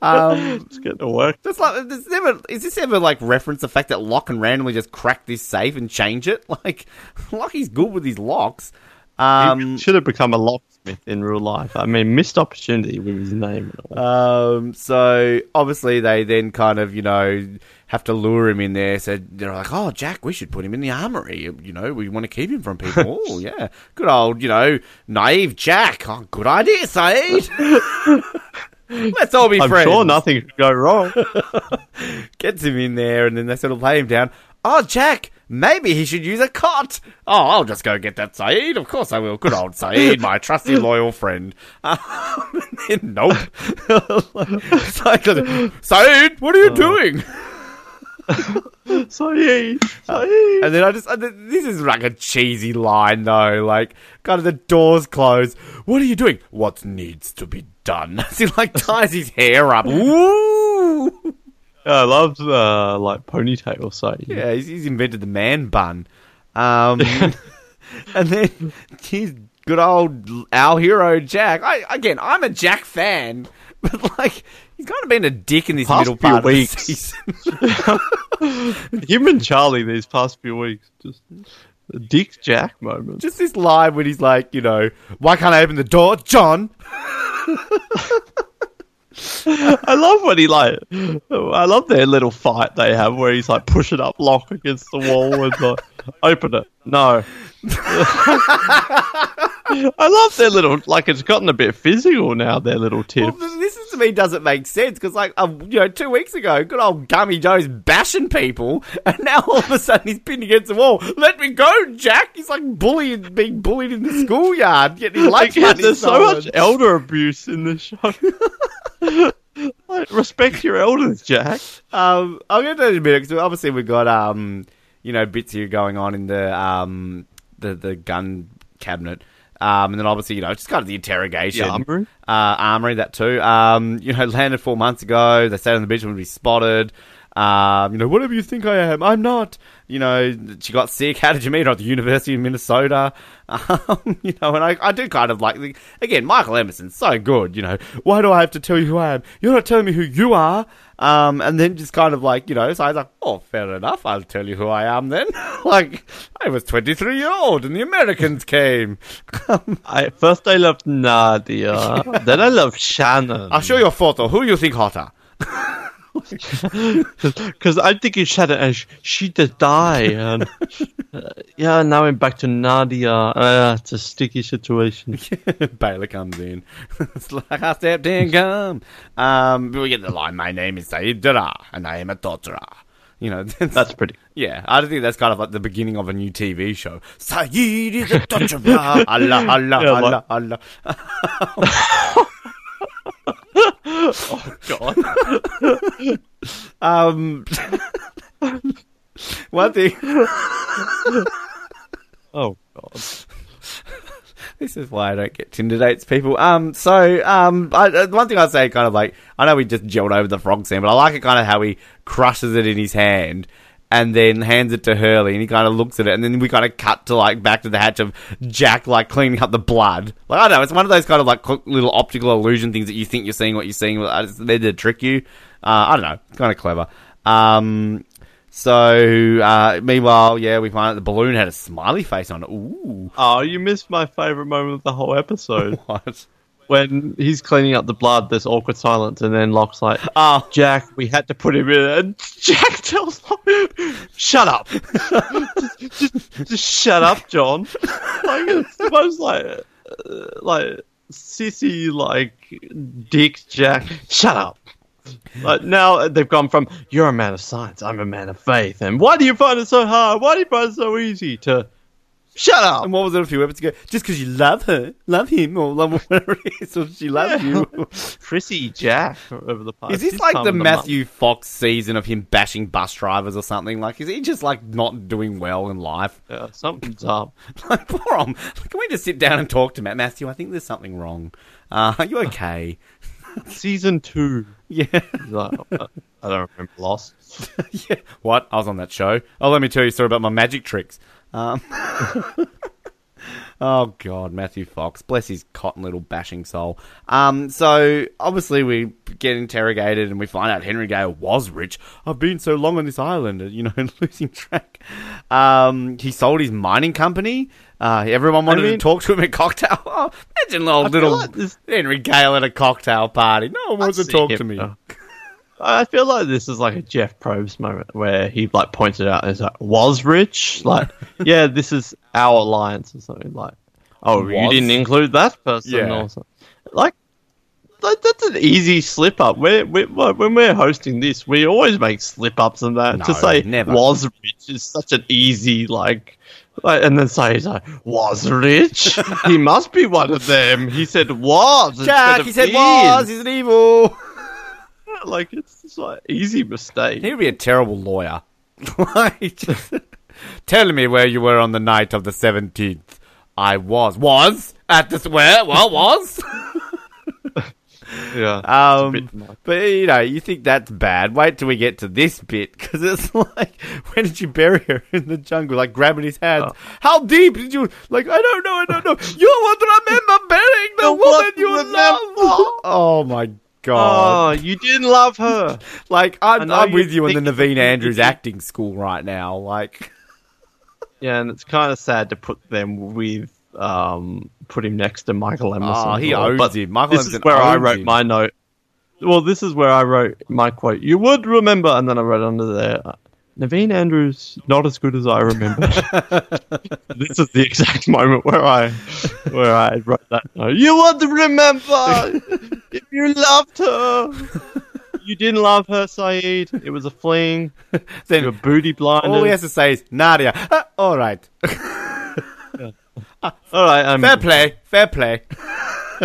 um, It's getting to work. that's like, never, is this ever like reference the fact that Locke can randomly just crack this safe and change it? Like, Lockie's good with his locks. Um, he should have become a locksmith in real life. I mean, missed opportunity with his name. Um, so obviously they then kind of, you know, have to lure him in there. So they're like, "Oh, Jack, we should put him in the armory. You know, we want to keep him from people." oh, yeah, good old, you know, naive Jack. Oh, good idea, Sayid. Let's all be I'm friends. sure nothing could go wrong. Gets him in there, and then they sort of lay him down. Oh, Jack, maybe he should use a cot. Oh, I'll just go get that Sayid. Of course I will. Good old Sayid, my trusty, loyal friend. Um, and nope. Sayid, Sayid, what are you doing? Sayid, Sayid. And then I just, and then- this is like a cheesy line though. Like, kind of the doors close. What are you doing? What needs to be done? As he like ties his hair up. Woo! I love uh, like ponytail Sayid. Yeah, he's, he's invented the man bun. Um, and then he's good old our hero Jack. I again, I'm a Jack fan, but like he's kind of been a dick in this Past middle few part weeks. of the season. Him and Charlie these past few weeks, just the Dick Jack moment. Just this line when he's like, you know, why can't I open the door, John? I love when he like, I love their little fight they have where he's like pushing up lock against the wall and like, open it. No. I love their little, like it's gotten a bit physical now. Their little Well, tips. this is, to me doesn't make sense because, like, um, you know, two weeks ago, good old Gummy Joe's bashing people, and now all of a sudden he's pinned against the wall. Let me go, Jack. He's like bullying, being bullied in the schoolyard, getting his lunch Again, money there's so much elder abuse in this show. like, respect your elders, Jack. Um, I'll get to that in a minute because obviously we've got um, you know, bits here going on in the um, the the gun cabinet. Um, and then obviously, you know, just kind of the interrogation. The armory? Uh, armory, that too. Um, you know, landed four months ago. They stayed on the beach when we spotted. Um, you know, whatever you think I am, I'm not. You know, she got sick. How did you meet her at the University of Minnesota? Um, you know, and I, I do kind of like, the, again, Michael Emerson's so good. You know, why do I have to tell you who I am? You're not telling me who you are. Um, and then just kind of like, you know, so I was like, oh, fair enough. I'll tell you who I am then. like, I was 23 year old and the Americans came. I first I loved Nadia, then I loved Shannon. I'll show you a photo. Who you think hotter? Because I'm thinking Shannon and she did die, and uh, yeah, now I'm back to Nadia. Uh, it's a sticky situation. Baylor comes in. it's like I stepped in gum. Um, we get the line, my name is Sayid Jarrah, and I am a torturer. You know, that's, That's pretty. yeah, I think that's kind of like the beginning of a new TV show. Sayid is a torturer. Allah, Allah, Yeah, Allah, Allah. Oh God! Um, one thing. Oh God! This is why I don't get Tinder dates, people. Um, so um, I, uh, one thing I'd say, kind of like, I know we just gelled over the frog scene, but I like it kind of how he crushes it in his hand and then hands it to Hurley, and he kind of looks at it, and then we kind of cut to like back to the hatch of Jack like cleaning up the blood. Like I don't know, it's one of those kind of like little optical illusion things that you think you're seeing what you're seeing, but I just- they're to trick you. Uh, I don't know, it's kind of clever. Um, so uh, meanwhile, yeah, we find out the balloon had a smiley face on it. Ooh, Oh, you missed my favorite moment of the whole episode what? When he's cleaning up the blood. There's awkward silence, and then Locke's like, Oh. Jack, we had to put him in." And Jack tells Locke, "Shut up, just, just, just shut up, John." Like it's the most like, uh, like sissy, like dick Jack. Shut up. Like now they've gone from "You're a man of science, I'm a man of faith," and why do you find it so hard? Why do you find it so easy? To shut up. And what was it a few episodes ago? Just because you love her, love him, or love whatever it is, or she loves you. Prissy Jack over the past. Is this this like the Matthew Fox season of him bashing bus drivers or something? Like, is he just like not doing well in life? Yeah, something's up. Like, poor him. Can we just sit down and talk to Matt Matthew? I think there's something wrong. Uh, are you okay? Season two. yeah. Like, "Uh, I don't remember Lost. yeah. What? I was on that show. Oh, let me tell you a story about my magic tricks. Um, oh God, Matthew Fox, bless his cotton little bashing soul. Um, so obviously we get interrogated and we find out Henry Gale was rich. I've been so long on this island, you know, and losing track. Um, he sold his mining company. Uh, everyone wanted mean- to talk to him at cocktail. Oh, imagine little, little like Henry Gale at a cocktail party. No one wants to talk him, to me. I feel like this is like a Jeff Probst moment where he like pointed out and like, was rich? Like, yeah, this is our alliance or something like, oh, you didn't include that person Yeah. or something. Like, that, that's an easy slip up. We're, we when we're hosting this, we always make slip ups and that. No, to say never. was rich is such an easy, like, like, and then say he's like, was rich? he must be one of them. He said was. instead Jack, of he said is. was. He's an evil. Like it's just like easy mistake. He would be a terrible lawyer. Like, just- Tell me where you were on the night of the 17th. I was. Was? At the where? Well, was? Yeah. Um, but, you know, you think that's bad. Wait till we get to this bit, because it's like, when did you bury her in the jungle? Like, grabbing his hands. Oh. How deep did you... Like, I don't know, I don't know. You won't remember burying the You woman you remember. love. Oh, my God. oh, you didn't love her. Like, I'm, I'm with you in the Naveen Andrews acting school right now. Like... yeah, and it's kind of sad to put them with um put him next to Michael Emerson. Oh, he owns But him. Michael this is where I wrote him. my note. Well, this is where I wrote my quote. You would remember, and then I wrote under there. Uh, Naveen Andrews not as good as I remember. this is the exact moment where I where I wrote that note. You to remember if you loved her. You didn't love her, Sayid. It was a fling. Then You were booty blinded. all he has to say is Nadia. Uh, all right, All right, um, fair play, fair play.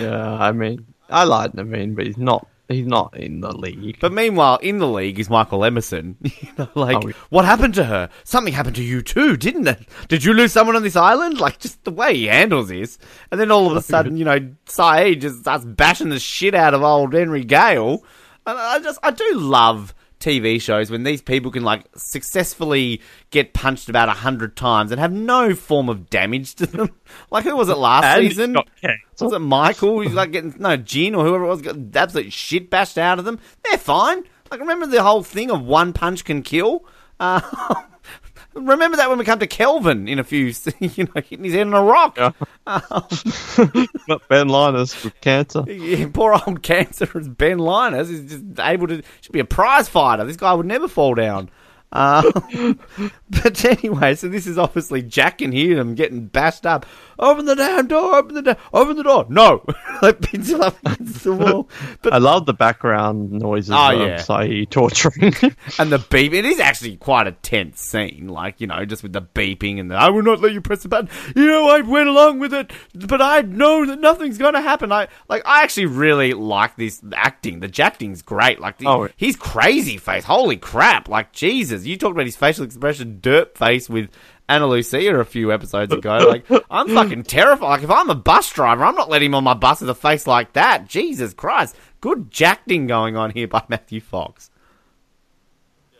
yeah. I mean, I like Naveen, but he's not he's not in the league. But meanwhile, in the league is Michael Emerson. you know, like, Oh, yeah. what happened to her? Something happened to you too, didn't it? Did you lose someone on this island? Like, just the way he handles this. And then all of a oh, sudden, you know, Sayid just starts bashing the shit out of old Henry Gale. And I just, I do love TV shows when these people can, like, successfully get punched about a hundred times and have no form of damage to them. like, who was it last And season? cancelled. Was it Michael? He's like getting no Gin or whoever it was got absolute shit bashed out of them. They're fine. Like remember the whole thing of one punch can kill. Uh, remember that when we come to Kelvin in a few, you know, hitting his head on a rock. Yeah. But Ben Linus with cancer. Yeah, poor old cancerous Ben Linus is just able to should be a prize fighter. This guy would never fall down. Um, but anyway, so this is obviously Jack and them getting bashed up. Open the damn door! Open the door! Open the door! No, like pins him up against the wall. But I love the background noises Oh, of yeah. Sayid torturing. and the beep. It is actually quite a tense scene, like you know, just with the beeping and the I will not let you press the button. You know, I went along with it, but I know that nothing's going to happen. I like, I actually really like this acting. The acting's great. Like, the, Oh. he's crazy face. Holy crap! Like Jesus, you talked about his facial expression, dirt face with. Ana Lucia a few episodes ago. Like, I'm fucking terrified. Like, if I'm a bus driver, I'm not letting him on my bus with a face like that. Jesus Christ. Good jacking going on here by Matthew Fox.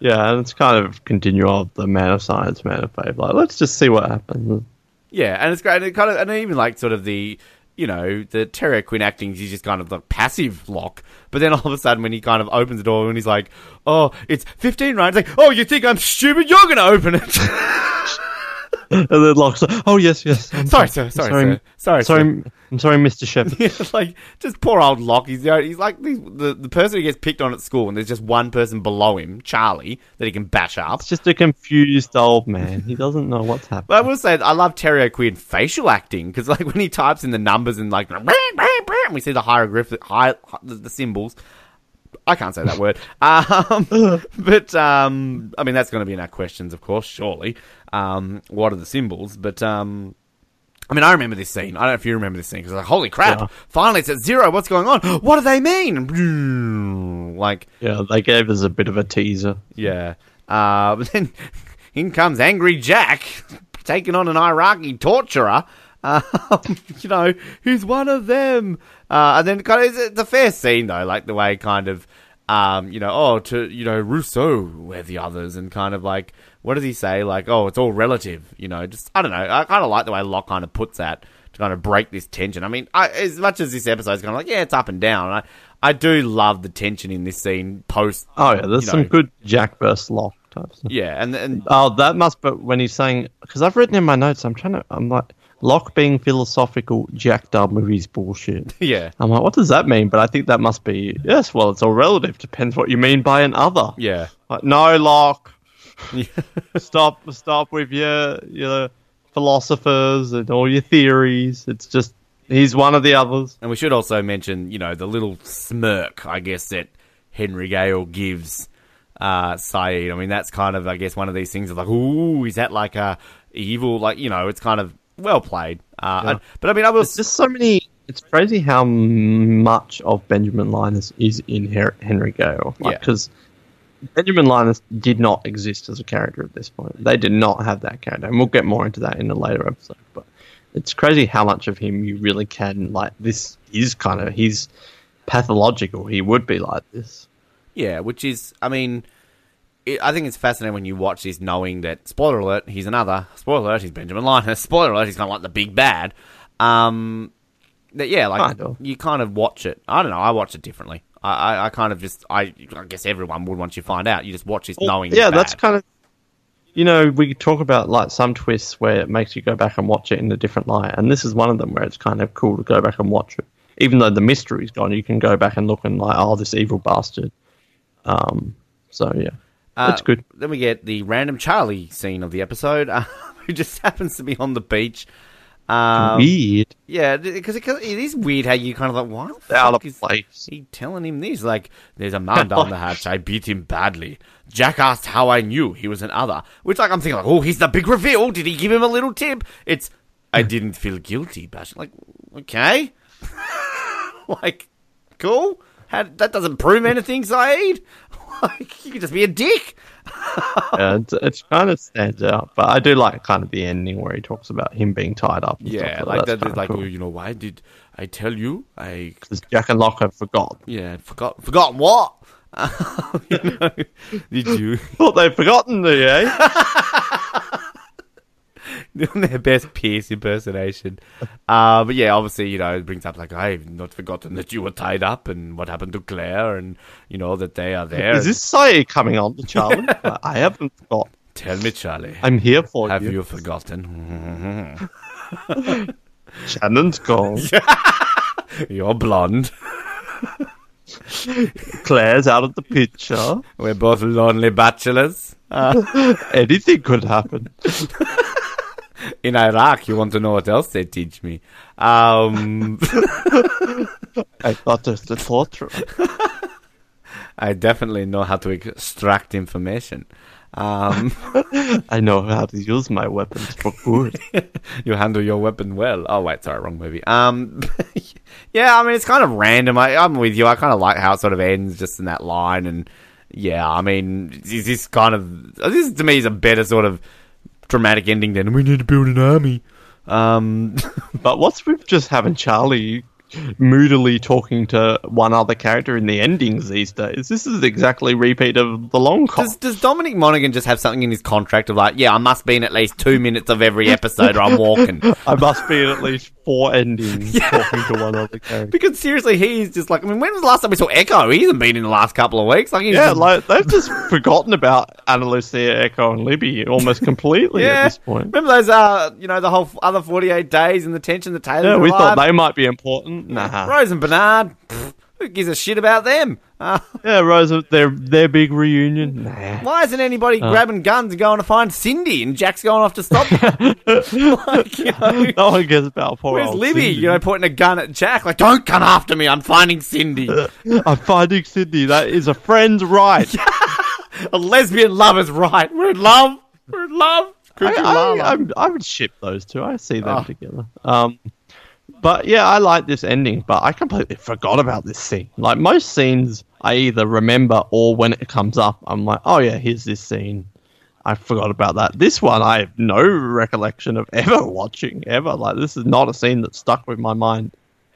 yeah, and it's kind of continual of the man of science, man of faith. Like, let's just see what happens. Yeah, and it's great. And it kind of, and even like sort of the, you know, the Terry Quinn acting. He's just kind of the passive Locke. But then all of a sudden, when he kind of opens the door and he's like, "Oh, it's 15, right?" It's like, "Oh, you think I'm stupid? You're gonna open it." And then Locke's like, oh, yes, yes. I'm sorry, sir. Sorry, sir. Sorry, sorry, sir. I'm sorry, Mr. Shephard. Yeah, like just poor old Locke. He's you know, he's like the, the the person who gets picked on at school, and there's just one person below him, Charlie, that he can bash up. It's just a confused old man. He doesn't know what's happening. But I will say, I love Terry O'Quinn facial acting because, like, when he types in the numbers and like, and we see the hieroglyphic, hi, the, the symbols. I can't say that word. Um, but um, I mean, that's going to be in our questions, of course. Surely, um, what are the symbols? But um, I mean, I remember this scene. I don't know if you remember this scene because like, holy crap! Yeah. Finally, it's at zero. What's going on? What do they mean? Like, Yeah, they gave us a bit of a teaser. yeah. Uh, but then in comes Angry Jack, taking on an Iraqi torturer. Um, you know, who's one of them? Uh, and then kind of, it's, it's a fair scene though, like the way kind of, um, you know, oh, to, you know, Rousseau, we're the others, and kind of like, what does he say? Like, oh, it's all relative, you know, just, I don't know. I kind of like the way Locke kind of puts that to kind of break this tension. I mean, I, as much as this episode's kind of like, yeah, it's up and down. I, I do love the tension in this scene post. Oh, yeah, there's you some know, good Jack versus Locke type stuff. Yeah, and, and Oh, that must But when he's saying, because I've written in my notes, I'm trying to, I'm like, Locke being philosophical, Jack done with his bullshit. yeah. I'm like, what does that mean? But I think that must be, yes, well, it's all relative. Depends what you mean by an other. Yeah. Like, no, Locke. stop stop with your your philosophers and all your theories. It's just he's one of the others. And we should also mention, you know, the little smirk, I guess, that Henry Gale gives uh, Sayid. I mean, that's kind of, I guess, one of these things of like, ooh, is that like a evil? Like, you know, it's kind of well played. Uh, Yeah. and- but I mean, I was just so many. It's crazy how much of Benjamin Linus is in Her- Henry Gale. Yeah. Because Benjamin Linus did not exist as a character at this point. They did not have that character, and we'll get more into that in a later episode. But it's crazy how much of him you really can like. This is kind of he's pathological. He would be like this. Yeah, which is, I mean, it, I think it's fascinating when you watch this, knowing that spoiler alert, he's another spoiler alert, he's Benjamin Linus. Spoiler alert, he's kind of like the big bad. Um, that yeah, like Kind of. you kind of watch it. I don't know. I watch it differently. I, I, I kind of just, I, I guess everyone would once you find out. You just watch this knowing. yeah, it's that's kind of. You know, we talk about like some twists where it makes you go back and watch it in a different light, and this is one of them where it's kind of cool to go back and watch it. Even though the mystery's gone, you can go back and look and like, oh, this evil bastard. Um. So yeah, Uh, that's good. Then we get the random Charlie scene of the episode, uh, who just happens to be on the beach. Um, Weird. Yeah, because it, it is weird how you kind of like, why the Out fuck is place. he telling him this? Like, there's a man down the hatch. I beat him badly. Jack asked how I knew he was an other. Which, like, I'm thinking, like, oh, he's the big reveal. Did he give him a little tip? It's, I didn't feel guilty, Bash. Like, okay. like, cool. How, that doesn't prove anything, Sayid. You could just be a dick. yeah, it, it kind of stands out. But I do like kind of the ending where he talks about him being tied up. and Yeah, stuff like That's that. kinda Like, cool. well, you know, why did I tell you? I 'Cause Jack and Locke have forgotten. yeah forgot forgotten what? You know, did you? Thought they'd forgotten the eh? doing their best Pierce impersonation. Uh, but yeah, obviously, you know, it brings up like I've not forgotten that you were tied up and what happened to Claire, and you know that they are there. Is this Sae coming on Charlie? I haven't forgotten. Tell me, Charlie. I'm here for have you. Have you forgotten? Shannon's gone. You're blonde. Claire's out of the picture. We're both lonely bachelors. Anything could happen. In Iraq, you want to know what else they teach me? Um, I thought there's the torture. I definitely know how to extract information. Um, I know how to use my weapons for good. you handle your weapon well. Oh wait, sorry, wrong movie. Um, yeah, I mean it's kind of random. I, I'm with you. I kind of like how it sort of ends just in that line, and yeah, I mean, is this kind of this to me is a better sort of dramatic ending then. we need to build an army. Um, But what's with just having Charlie moodily talking to one other character in the endings these days? This is exactly repeat of the long con. does, does Dominic Monaghan just have something in his contract of like, yeah, I must be in at least two minutes of every episode, or I'm walking? I must be in at least four endings talking to one other character. Because seriously, he's just like, I mean, when was the last time we saw Eko? He hasn't been in the last couple of weeks. Like, he's Yeah, just- like they've just forgotten about Ana Lucia, Eko, and Libby almost completely at this point. Remember those, uh, you know, the whole other 48 days and the tension that Taylor Yeah, we thought they might be important. Nah. Rose and Bernard, pfft, who gives a shit about them? Uh, Yeah, Rose, their their big reunion. Nah. why isn't anybody Uh. grabbing guns and going to find Cindy and Jack's going off to stop them? like, you know, No one cares about poor where's Libby? Cindy. You know, pointing a gun at Jack, like, don't come after me, I'm finding Cindy. I'm finding Cindy. That is a friend's right. a lesbian lover's right. We're in love. We're in love. I, I, I'm- I would ship those two. I see them Oh. together. Um, but yeah, I like this ending. But I completely forgot about this scene. Like most scenes, I either remember or when it comes up, I'm like, oh yeah, here's this scene. I forgot about that. This one, I have no recollection of ever watching ever. Like this is not a scene that stuck with my mind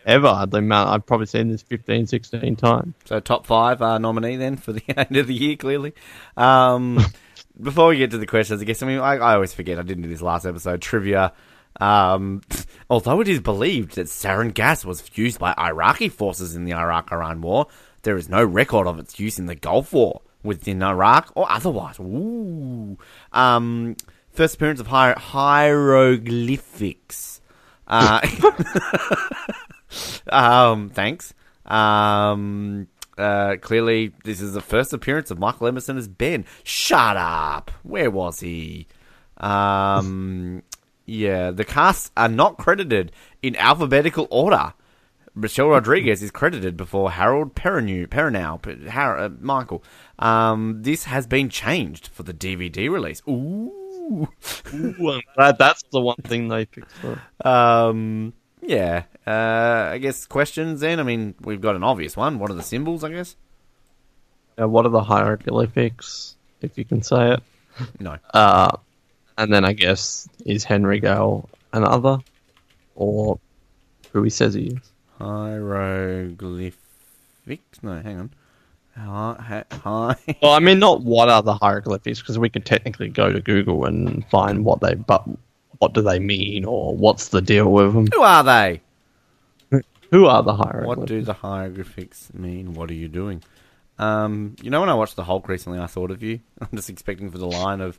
ever. The amount I've probably seen this 15, 16 times. So top five uh, nominee then for the end of the year, clearly. Um, before we get to the questions, I guess I mean I, I always forget I didn't do this last episode trivia. Um, although it is believed that sarin gas was used by Iraqi forces in the Iraq-Iran War, there is no record of its use in the Gulf War within Iraq or otherwise. Ooh. Um, first appearance of hier- hieroglyphics. Uh, um, thanks. Um, uh, clearly, this is the first appearance of Michael Emerson as Ben. Shut up. Where was he? Um, yeah, the casts are not credited in alphabetical order. Michelle Rodriguez is credited before Harold Perrineau, Perrineau, Har- uh, Michael. Um, this has been changed for the DVD release. Ooh. Ooh, I'm glad that's the one thing they fixed. up. Um, yeah. Uh, I guess questions then. I mean, we've got an obvious one. What are the symbols? I guess. Uh, what are the hieroglyphics, if you can say it? No. Uh, and then I guess is Henry Gale another, or who he says he is? Hieroglyphics. No, hang on. Hi. hi. Well, I mean, not what are the hieroglyphics, because we could technically go to Google and find what they, but what do they mean, or what's the deal with them? Who are they? Who are the hieroglyphics? What do the hieroglyphics mean? What are you doing? Um, you know, when I watched the Hulk recently, I thought of you. I'm just expecting for the line of,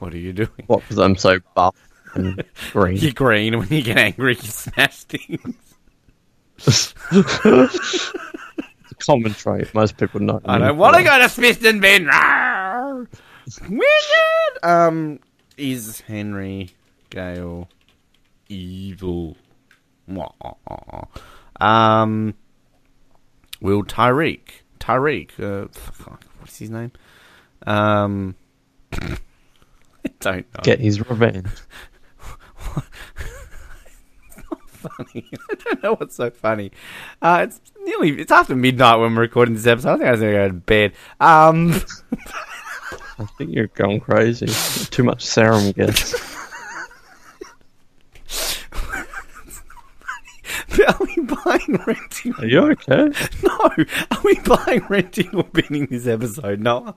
"What are you doing?" What? Because I'm so buff and green. You're green, and when you get angry, you smash things. it's a common trait. Most people know. I don't want to go to Smithton Ben. Rawr! Wicked. Um, is Henry Gale evil? Um, will Tariq Tariq? Uh, what's his name? Um, I don't know. Get his revenge. funny. I don't know what's so funny. Uh, it's nearly it's after midnight when we're recording this episode. I think I was going to go to bed. Um, I think you're going crazy. Too much sarin gas. are we buying, renting? Are you okay? No, are we buying, renting, or binning this episode? No.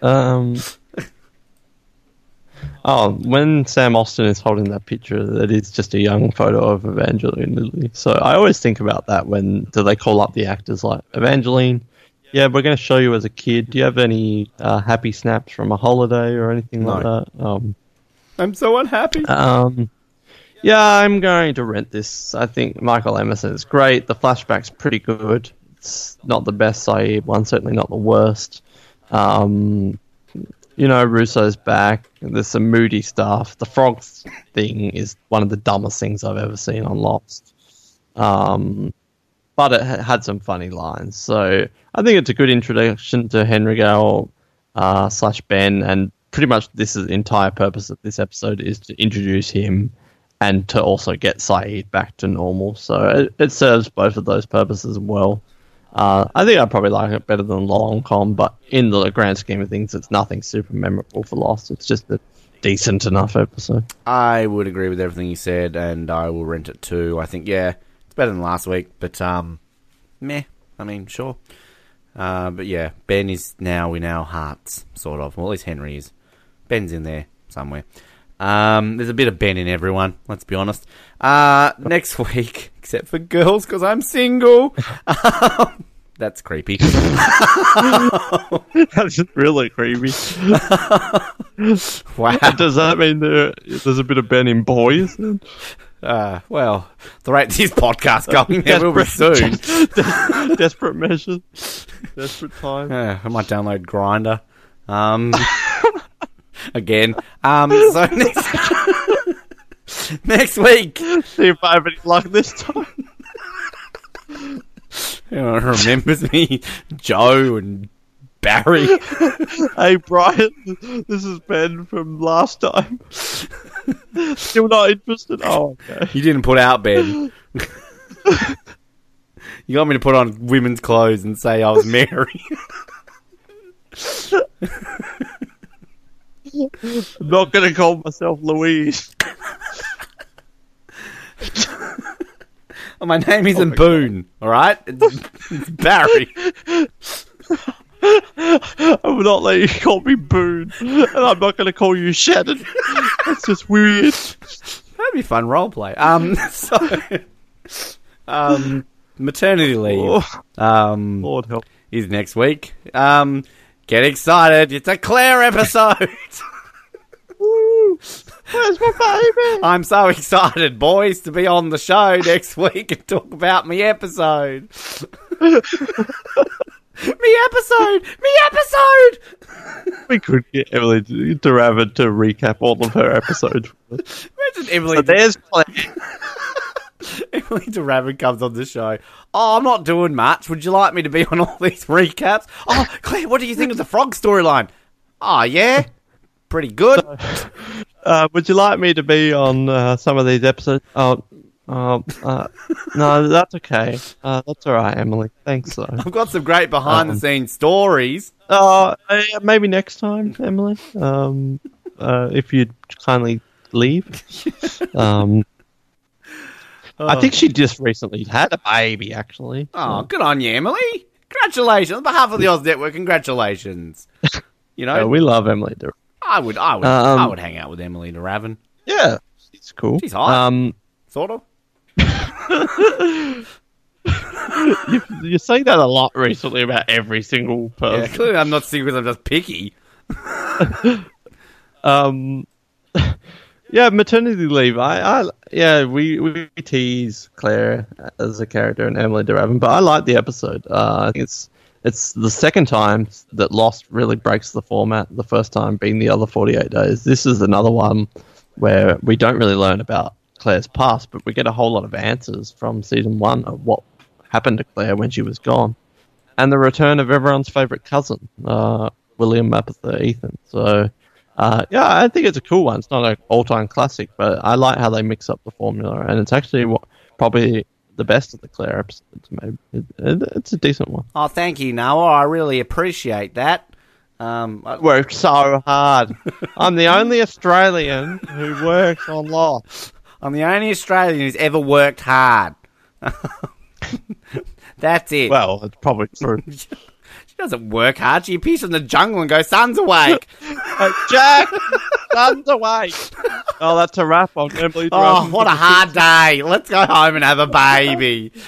Um. Oh, when Sam Austen is holding that picture, that is just a young photo of Evangeline Lilly. So I always think about that when do they call up the actors like Evangeline? Yeah, we're going to show you as a kid. Do you have any uh, happy snaps from a holiday or anything like that? Um, I'm so unhappy. um, yeah, I'm going to rent this. I think Michael Emerson is great. The flashback's pretty good. It's not the best Sayid one, certainly not the worst. Um, you know, Rousseau's back. There's some moody stuff. The frogs thing is one of the dumbest things I've ever seen on Lost. Um, but it ha- had some funny lines. So I think it's a good introduction to Henry Gale uh, slash Ben, and pretty much this is the entire purpose of this episode is to introduce him and to also get Sayid back to normal. So it, it serves both of those purposes well. Uh, I think I probably like it better than Long Con, but in the grand scheme of things, it's nothing super memorable for Lost. It's just a decent enough episode. I would agree with everything you said, and I will rent it too. I think, yeah, it's better than last week, but um, meh. I mean, sure. Uh, but yeah, Ben is now in our hearts, sort of. Well, at least Henry is. Ben's in there somewhere. Um, there's a bit of Ben in everyone. Let's be honest. Uh, next week, except for girls, because I'm single. Um, that's creepy. That's really creepy. wow. Does that mean there, there's a bit of Ben in boys? Uh, well, the rate this podcast going, there will be soon. Desperate measures. Desperate time. Yeah, I might download Grindr. Um, again. Um, so next, next week, See if I have any luck this time. everyone remembers me, Joe and Barry. Hey Brian, this is Ben from last time. Still not interested? Oh, okay. You didn't put out Ben. you got me to put on women's clothes and say I was Mary. I'm not going to call myself Louise. Oh, my name isn't Boone, all right? It's, it's Barry. I will not let you call me Boone, and I'm not going to call you Shannon. That's just weird. That'd be fun role play. Um, so, um, maternity leave. Oh, Um, Lord help. is next week. Um, get excited! It's a Claire episode. Woo. Where's my baby? I'm so excited, boys, to be on the show next week and talk about me episode. me episode, me episode. We could get Emily to DeRavin to recap all of her episodes. Imagine Emily. So there's Claire. Emily DeRavin comes on the show. Oh, I'm not doing much. Would you like me to be on all these recaps? Oh, Claire, what do you think of the frog storyline? Oh, yeah, pretty good. Uh, would you like me to be on uh, some of these episodes? Oh, oh, uh, no, that's okay. Uh, that's all right, Emily. Thanks, though. I've got some great behind the scenes stories. Uh, maybe next time, Emily. Um, uh, if you'd kindly leave. Um, I think she just recently had a baby, actually. Oh, good on you, Emily. Congratulations. On behalf of the Oz Network, congratulations. You know, Uh, we love Emily. Dur- I would, I would, Um, I would hang out with Emily DeRavin. Yeah, she's cool. She's hot. Um, Sort of. you, you say that a lot recently about every single Yeah, person. clearly I'm not single because I'm just picky. Um, yeah, maternity leave. I, I, yeah, we we tease Claire as a character and Emily DeRavin, but I like the episode. Uh, I think it's it's the second time that Lost really breaks the format. The first time being the other forty eight days. This is another one where we don't really learn about Claire's past, but we get a whole lot of answers from season one of what happened to Claire when she was gone, and the return of everyone's favorite cousin, uh, William Mapother Ethan. So. Uh, yeah, I think it's a cool one. It's not an all-time classic, but I like how they mix up the formula, and it's actually what, probably the best of the Claire episodes. Maybe it, it, it's a decent one. Oh, thank you, Noah. I really appreciate that. Um, I- Worked so hard. I'm the only Australian who works on Lost. I'm the only Australian who's ever worked hard. That's it. Well, it's probably true. she doesn't work hard. She appears in the jungle and goes, "Sun's awake." Hey, Jack, sun's awake. Oh, that's a wrap on Emily. oh, Dresden. what a hard day. Let's go home and have a baby.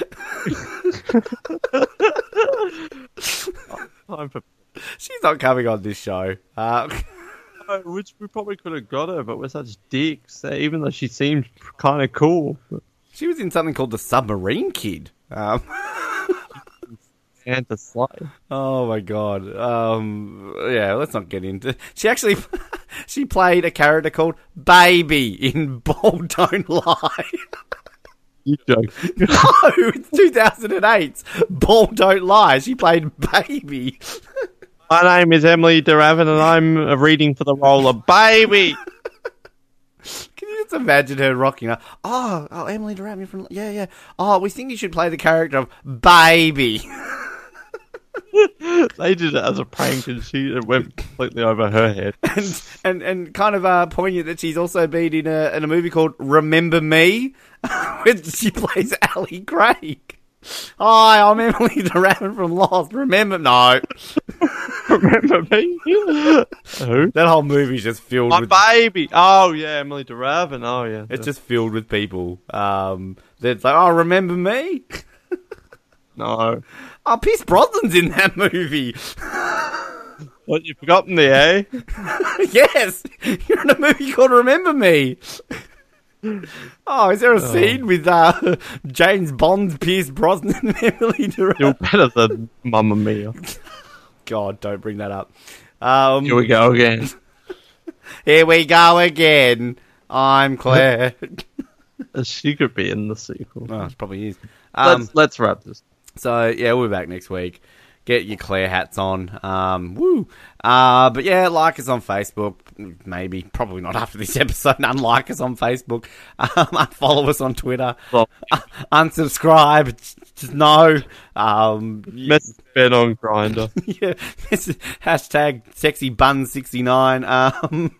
She's not coming on this show. Uh, Oh, which we probably could have got her, but we're such dicks. uh, Even though she seemed kind of cool, she was in something called the Submarine Kid. Um, and to slay. oh my god. Um, yeah, let's not get into. She actually she played a character called Baby in Ball Don't Lie. You joke. no, it's 2008. Ball Don't Lie. She played Baby. My name is Emily DeRavin, and I'm reading for the role of Baby. Can you just imagine her rocking up? Oh, oh, Emily Durant from yeah, yeah. Oh, we think you should play the character of Baby. they did it as a prank, and she it went completely over her head. and and and kind of uh, poignant that she's also been in a in a movie called Remember Me, where she plays Ally Craig. Hi, I'm Emily Durant from Lost. Remember? No, Remember me? Who? that whole movie's just filled My with. baby. Oh yeah, Emily DeRavin. Oh yeah. It's just filled with people. Um, that's like, oh, remember me? no. Oh, Pierce Brosnan's in that movie. What you forgotten the eh? yes, you're in a movie called Remember Me. Oh, is there a scene with uh, James Bond, Pierce Brosnan, and Emily You're Durant? better than Mamma Mia. God, don't bring that up. Um, Here we go again. here we go again. I'm Claire. She could be in the sequel. oh, it probably is. Um, let's let's wrap this. So yeah, we'll be back next week. Get your Claire hats on. Um, woo. Uh, but yeah, like us on Facebook. Maybe, probably not after this episode. Unlike us on Facebook. Um, follow us on Twitter. Well, Uh, unsubscribe. Just no. Um, message Ben on Grindr. yeah. hashtag sexy bun sixty nine. Um.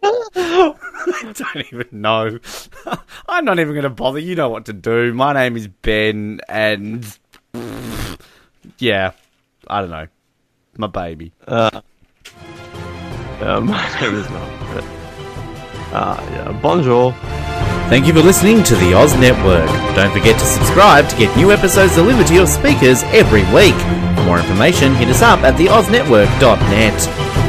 I don't even know. I'm not even going to bother. You know what to do. My name is Ben, and yeah, I don't know. My baby. Uh, yeah, my name is not. But, uh, yeah, bonjour. Thank you for listening to the Oz Network. Don't forget to subscribe to get new episodes delivered to your speakers every week. For more information, hit us up at theoznetwork.net.